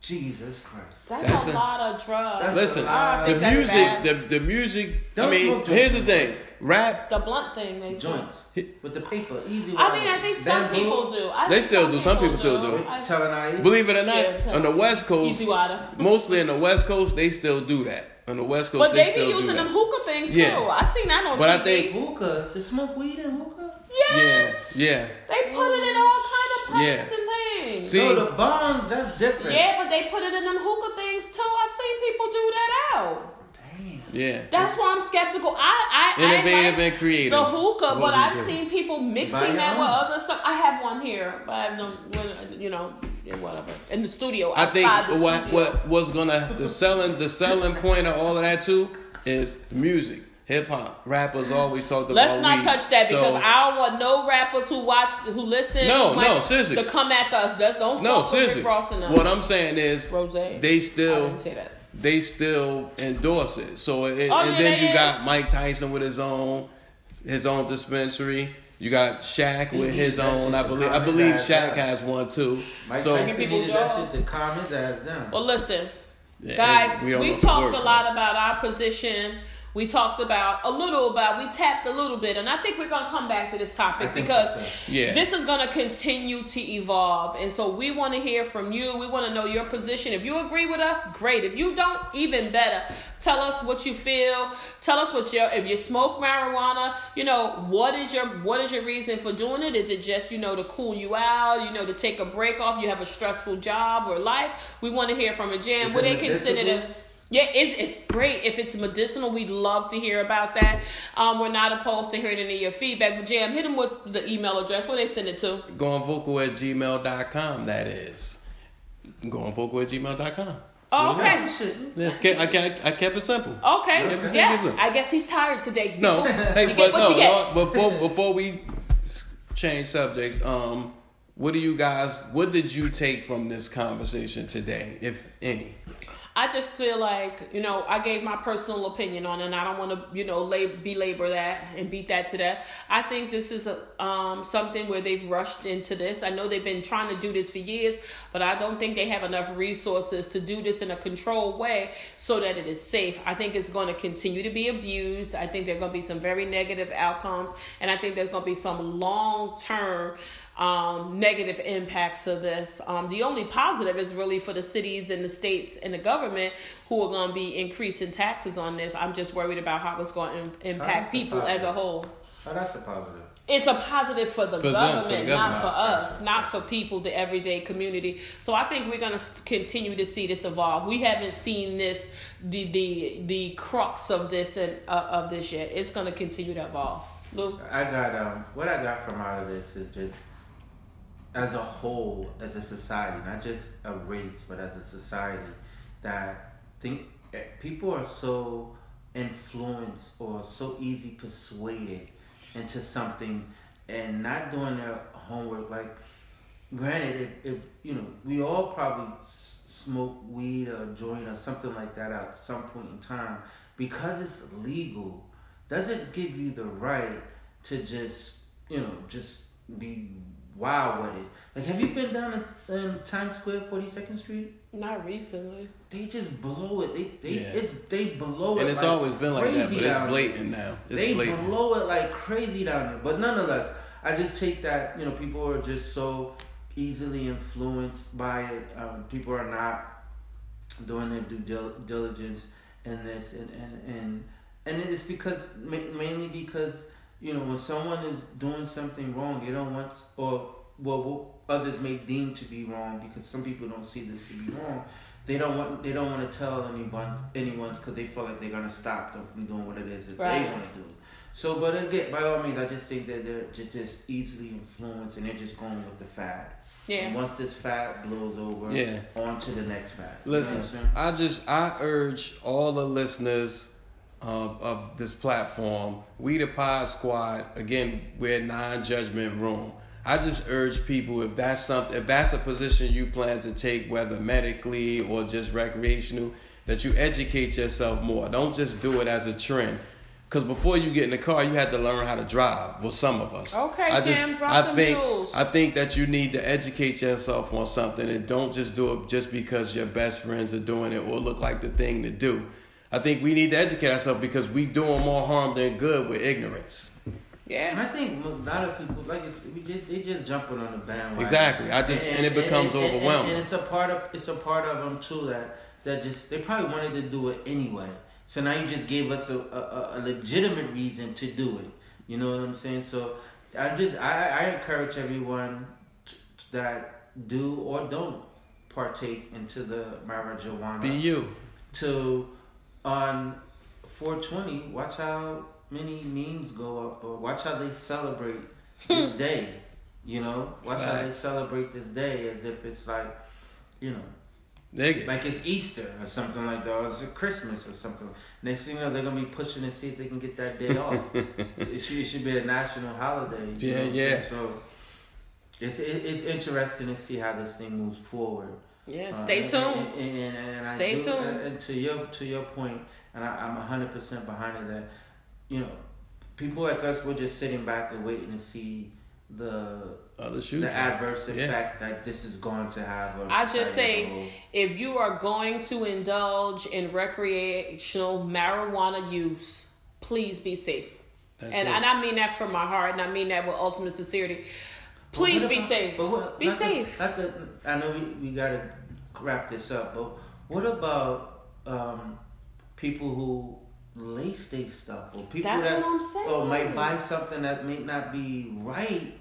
Jesus Christ. That's, That's a, a- lot of drugs. Listen, a lot. I the music, the the music. I Don't mean, here's the joints. thing: rap. the blunt thing they do. Joints with the paper, easy. I mean, I think some Bamboo, people do. I They still do. Some people still do. I- Telling our. Believe it or not, tell on the. West Coast, mostly in the West Coast, they still do that. On the West Coast, But they, they be still do using them that. hookah things Yeah. too. I seen that on But I think- hookah to smoke weed and hookah. yes. Yeah, yeah. They put it in all kind of pipes Yeah. and things. See- no, the bongs that's different. yeah, but they put it in them hookah things too. I've seen people do that out. Damn. Yeah. That's why I'm skeptical. I, I, Innovative I like and creative. The hookah, What but I've do. seen people mixing your that with other stuff. I have one here, but I have no, you know, yeah, whatever in the studio. I think the what studio. what was gonna the selling the selling point of all of that too is music, hip hop. Rappers always talk about. Let's not weed. touch that because So- I don't want no rappers who watch, who listen, No, who no, seriously. to come at us. That's don't no fuck with seriously. Rick Ross. What I'm saying is Rose. they I still didn't say that. They still endorse it. So it, Oh, and yeah, then they you got. Mike Tyson with his own his own dispensary. You got Shaq with his own. I believe I believe ass Shaq down. has one too. Mike so Tyson people needed that shit to calm his ass down. Well, listen, yeah, guys, we we, don't know if it talked a lot about our position. We talked about a little about. We tapped a little bit, and I think we're gonna come back to this topic because so, too. Yeah. this is gonna continue to evolve, and so we want to hear from you. We want to know your position. If you agree with us, great. If you don't, even better. Tell us what you feel. Tell us what your if you smoke marijuana, you know what is your what is your reason for doing it? Is it just you know to cool you out, you know to take a break off? You have a stressful job or life. We want to hear from a jam. Is Would they consider medicinal? it? Yeah, it's it's great. If it's medicinal, we'd love to hear about that. Um, we're not opposed to hearing any of your feedback. But Jam, hit them with the email address. Where they send it to? Going at gmail.com, that is. Going vocal at gmail.com. Oh, okay. Yes, I, kept, I kept it simple. Okay. Yeah, yeah. I guess he's tired today. No, hey, but no, no, before before we change subjects, um, what do you guys? What did you take from this conversation today, if any? I just feel like you know I gave my personal opinion on it, and I don't want to you know lab- belabor that and beat that to death. I think this is a um, something where they've rushed into this. I know they've been trying to do this for years, but I don't think they have enough resources to do this in a controlled way so that it is safe. I think it's going to continue to be abused. I think there are going to be some very negative outcomes, and I think there's going to be some long term um, negative impacts of this. Um, the only positive is really for the cities and the states and the government who are going to be increasing taxes on this. I'm just worried about how it's going to impact people as a whole. Oh, that's a positive. It's a positive for the, for government, them, for the government, not for us, not for people, the everyday community. So I think we're going to continue to see this evolve. We haven't seen this, the the the crux of this and uh, of this yet. It's going to continue to evolve. Luke? I got um, what I got from out of this is just as a whole, as a society, not just a race, but as a society, that think eh, people are so influenced or so easy persuaded into something and not doing their homework. Like, granted, if, if you know, we all probably smoke weed or joint or something like that at some point in time because it's legal doesn't give you the right to just you know just be wild with it. Like, have you been down in, in Times Square, Forty Second Street? Not recently. They just blow it. They they yeah. it's they blow it. And it's like always been like that, but it's blatant now. It's they blatant. blow it like crazy down there. But nonetheless, I just take that you know people are just so easily influenced by it. Um, people are not doing their due dil- diligence in this, and and and and it's because mainly because you know, when someone is doing something wrong, they don't want, or well, what others may deem to be wrong, because some people don't see this to be wrong. They don't want, they don't want to tell anyone, anyone, because they feel like they're gonna stop them from doing what it is that right. they want to do. So, but again, by all means, I just think that they're just, just easily influenced, and they're just going with the fad. Yeah. And once this fad blows over, yeah. on to the next fad. Listen, you know I just I urge all the listeners of, of this platform, we the Pod Squad. Again, we're non-judgment room. I just urge people if that's something, if that's a position you plan to take, whether medically or just recreational, that you educate yourself more. Don't just do it as a trend. Because before you get in the car, you had to learn how to drive. Well, some of us. Okay, I just, drop I think. I think that you need to educate yourself on something, and don't just do it just because your best friends are doing it or look like the thing to do. I think we need to educate ourselves because we doing more harm than good with ignorance. Yeah, and I think a lot of people like it's, we just they just jumping on the bandwagon. Exactly. I just and, and, and it becomes and, overwhelming. And, it's a part of it's a part of them too that that just they probably wanted to do it anyway. So now you just gave us a, a, a legitimate reason to do it. You know what I'm saying? So I just I, I encourage everyone t- that do or don't partake into the marijuana. Be you to on 420, watch how many memes go up, or watch how they celebrate this day. You know, watch Facts. how they celebrate this day as if it's like, you know, like it's Easter or something like that, or it's Christmas or something. Next thing you know, they're gonna be pushing to see if they can get that day off. it, should, it should be a national holiday. yeah, yeah. So it's it, it's interesting to see how this thing moves forward. Yeah, uh, stay uh, tuned. And, and, and, and stay do, tuned. And to your to your point, and I, I'm hundred percent behind it. That you know, people like us, we're just sitting back and waiting to see the Other the adverse effect yes. that this is going to have. I just say, if you are going to indulge in recreational marijuana use, please be safe. That's and, and I mean that from my heart, and I mean that with ultimate sincerity. Please be about, safe. What, be safe. The, not the, I know we, we got to wrap this up, but what about um, people who lace their stuff or people That's that or might buy something that may not be right?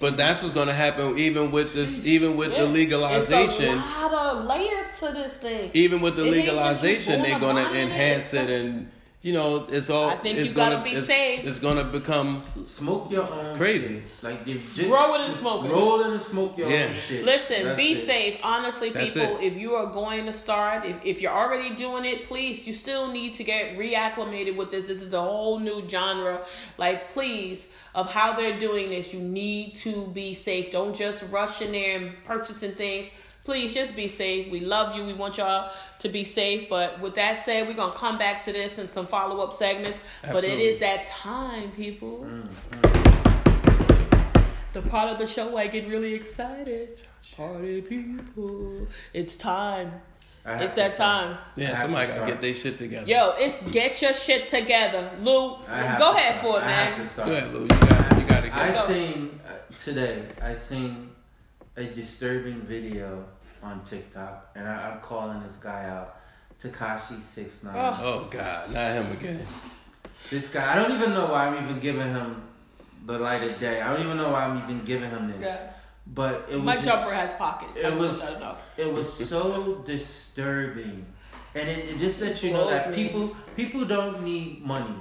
But that's what's going to happen even with this, even with the legalization. It's a lot of layers to this thing. Even with the It ain't just you legalization, they're going going to to it, enhance it, and you know, it's all. I think it's you gotta gonna, be it's, safe. It's going to become Smoke your own Crazy. shit. Like if just, Roll it and smoke it. Roll it and smoke your Yeah. own shit. Listen, That's be it. safe. Honestly, That's people, it. if you are going to start, if, if you're already doing it, please, you still need to get reacclimated with this. This is a whole new genre. Like, please, of how they're doing this, you need to be safe. Don't just rush in there and purchasing things. Please just be safe. We love you. We want y'all to be safe. But with that said, we're going to come back to this in some follow up segments. But it is that time, people. The part of the show where I get really excited. Party people. It's time. I It's that start. time. Yeah. have Somebody got to get their shit together. Yo, it's get your shit together. Lou, go to ahead start. for it, I have man. to start. Go ahead, Lou. You got you got to I get. go. seen uh, today. I seen a disturbing video on TikTok, and I, I'm calling this guy out, Tekashi Six Nine. Oh. Oh God, not him again. This guy, I don't even know why I'm even giving him the light of day. I don't even know why I'm even giving him this. Yeah. But it was My just, jumper has pockets. it I was- want you to know. it was so disturbing, and it, it just lets you know that me. people people don't need money.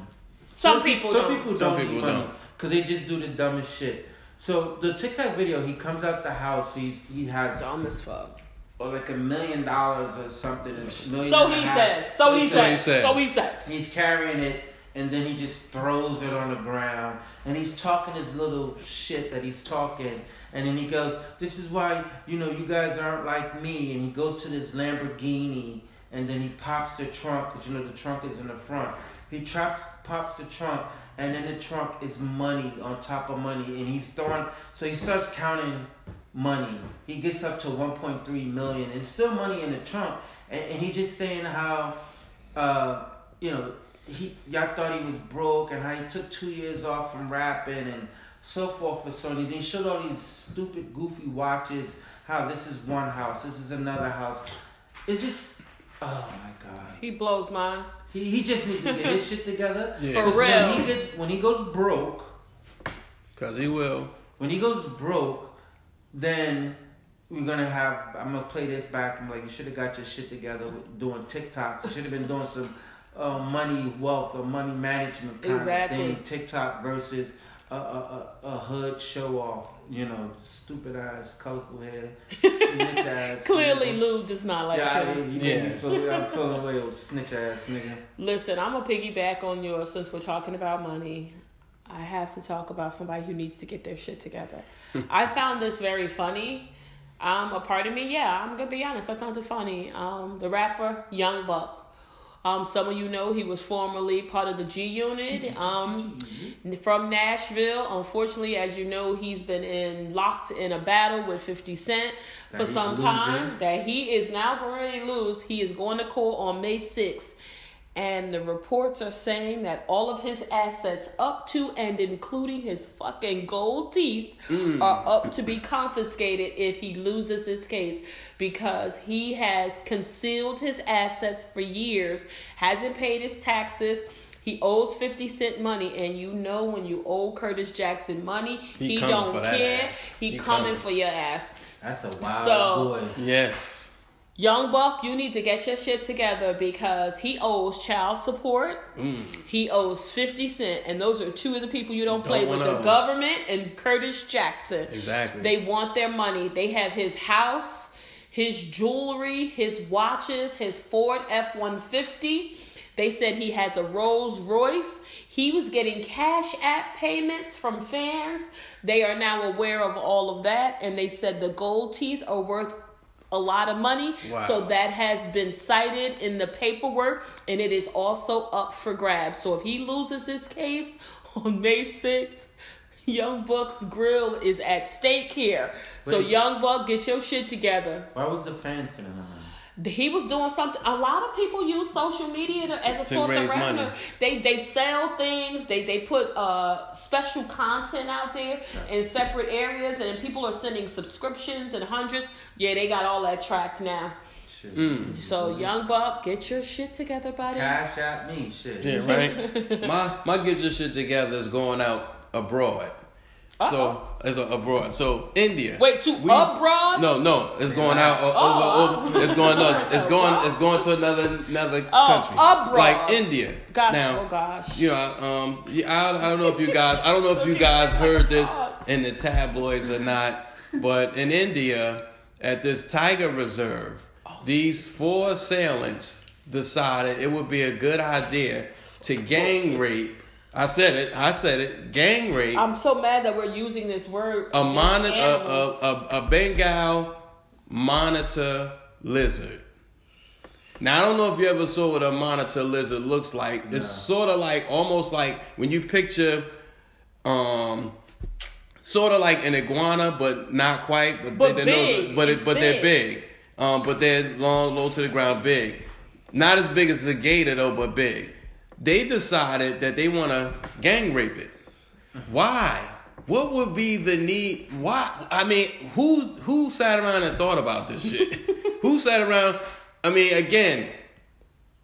Some people some don't. people Some don't people need don't. because they just do the dumbest shit. So the TikTok video, he comes out the house. He's he has Dumb as fuck. Or like a million dollars or something. a million So and a he half. says. So he So he says. says. So he says. He's carrying it, and then he just throws it on the ground, and he's talking his little shit that he's talking, and then he goes, "This is why you know you guys aren't like me," and he goes to this Lamborghini, and then he pops the trunk because you know the trunk is in the front. He traps, pops the trunk, and in the trunk is money on top of money, and he's throwing. So he starts counting money. He gets up to 1.3 million. It's still money in the trunk, and, and he's just saying how, uh, you know, he y'all thought he was broke, and how he took two years off from rapping and so forth with Sony. Then he showed all these stupid, goofy watches. How this is one house, this is another house. It's just, oh my god. He blows mine. He, he just needs to get his shit together. Yeah. For 'Cause real. When he gets when he goes broke, Cause he will. when he goes broke, then we're gonna have. I'm gonna play this back. I'm like, you should have got your shit together with doing TikToks. You should have been doing some uh, money wealth or money management kind Exactly. of thing. TikTok versus a, a, a, a hood show off. You know, stupid ass, colorful hair, snitch ass. Clearly, nigga. Lou does not like yeah, I, you yeah, you feel, I'm feeling away with snitch ass nigga. Listen, I'm gonna piggyback on yours since we're talking about money. I have to talk about somebody who needs to get their shit together. I found this very funny. Um, a part of me, yeah, I'm gonna be honest, I found it funny. Um, the rapper Young Buck. Um, some of you know he was formerly part of the G Unit. Um, from Nashville. Unfortunately, as you know, he's been in locked in a battle with 50 Cent That for some losing. time. That he is now going to lose. He is going to court on May 6th. And the reports are saying that all of his assets, up to and including his fucking gold teeth, mm. are up to be confiscated if he loses this case because he has concealed his assets for years, hasn't paid his taxes. He owes 50 Cent money, and you know when you owe Curtis Jackson money, He he, don't care. He, He coming, coming. for your ass. That's a wild So- boy. Yes. Young Buck, you need to get your shit together because he owes child support. Mm. He owes 50 Cent, and those are two of the people you don't, Don't play with the own. government and Curtis Jackson. Exactly. They want their money. They have his house, his jewelry, his watches, his Ford F 150. They said he has a Rolls Royce. He was getting cash app payments from fans. They are now aware of all of that, and they said the gold teeth are worth a lot of money. Wow. So that has been cited in the paperwork, and it is also up for grabs. So if he loses this case on May 6th, Young Buck's grill is at stake here. So Young Buck, get your shit together. Why was the fan sitting on him? He was doing something. A lot of people use social media to, as a To source of revenue. money. They they sell things. They they put uh special content out there in separate areas, and people are sending subscriptions and hundreds. Yeah, they got all that tracked now. Shit. Mm. So Young Buck, get your shit together, buddy. Cash at me, shit. Yeah, right. my my get your shit together is going out abroad. So it's a, abroad. So India. Wait, to abroad? No, no, it's going out o- Oh, over, over. It's going. No, it's, going. It's going to another another Oh, country. abroad. like India. Gosh, now, oh gosh. you know, um, yeah, I, I don't know if you guys, I don't know if you guys heard this in the tabloids or not, but in India, at this tiger reserve, these four assailants decided it would be a good idea to gang rape. I said it. I said it. Gang rape I'm so mad that we're using this word. a monitor, a, a, a, a Bengal monitor lizard. Now I don't know if you ever saw what a monitor lizard looks like. It's sort of like almost like when you picture, um, sort of like an iguana, but not quite. But, But they, big. Know, but it, but they're big. big. Um, but they're long, low to the ground, big. Not as big as the gator though, but big. They decided that they want to gang rape it. Why? What would be the need? Why? I mean, who who sat around and thought about this shit? who sat around? I mean, again,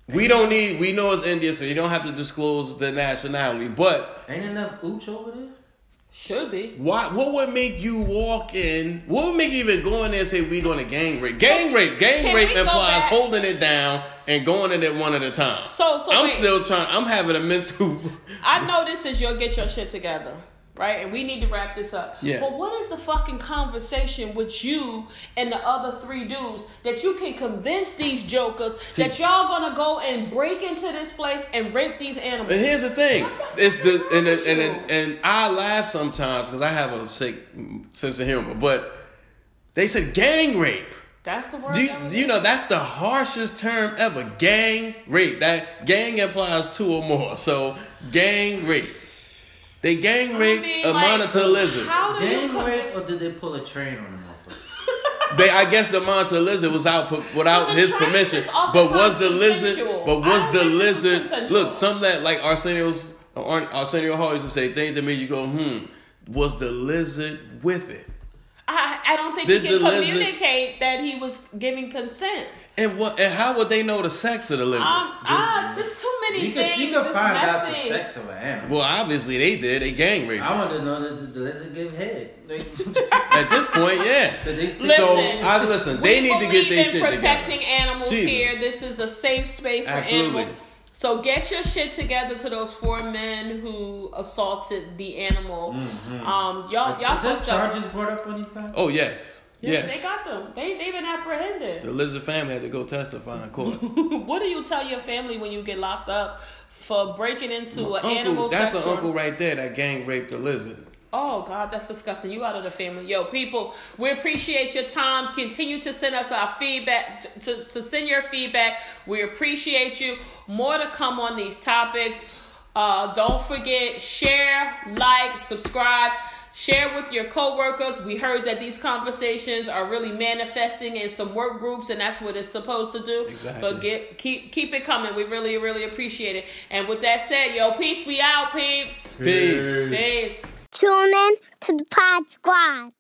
we don't need. We know it's India, so you don't have to disclose the nationality. But Ain't enough ooch over there? Should be. why? What would make you walk in? What would make you even go in there and say we going to gang rape? Gang rape, gang Can rape implies holding it down and going in it one at a time. So- so I'm wait. still trying. I'm having a mental. I know this is your get your shit together, right? And we need to wrap this up. Yeah. But what is the fucking conversation with you and the other three dudes that you can convince these jokers that y'all gonna go and break into this place and rape these animals? But here's the thing: it's the and and and, and, I laugh sometimes because I have a sick sense of humor. But they said gang rape. That's the word. Do you, do you know that's the harshest term ever? Gang rape. That gang implies two or more. So gang rape. They gang I rape mean, a like, monitor lizard. How do Gang convince? rape or did they pull a train on the motherfucker? They, I guess the monitor lizard was out without his permission. But was the lizard? consensual. But was the lizard? Look, some that like Arsenio's Ar- Arsenio Hall used to say things that made you go, hmm. Was the lizard with it? I, I don't think Did he can the lizard- communicate that he was giving consent. And what? And how would they know the sex of the lizard? Um, ah, it's just too many You could, things. you could it's find out the sex of an animal. well, obviously they did. They gang raped. I want to know that the lizard give head. At this point, yeah. Did they stick- Listen, So I listen. They need to get believe their in shit protecting together. animals Jesus. here. This is a safe space for Absolutely. animals. So get your shit together to those four men who assaulted the animal. Um, y'all, y'all Is there supposed charges brought up on these guys? Oh yes, Yeah, yes. They got them. They they've been apprehended. the lizard family had to go testify in court. what do you tell your family when you get locked up for breaking into an uncle, animal that's the uncle right there that gang raped the lizard. Oh God, that's disgusting. You out of the family, yo, people. We appreciate your time. Continue to send us our feedback. To, to send your feedback. We appreciate you. More to come on these topics. Uh, don't forget share, like, subscribe. Share with your coworkers. We heard that these conversations are really manifesting in some work groups, and that's what it's supposed to do. Exactly. But get keep keep it coming. We really really appreciate it. And with that said, yo, peace. We out, peeps. Peace. Peace. Tune in to the Pod Squad.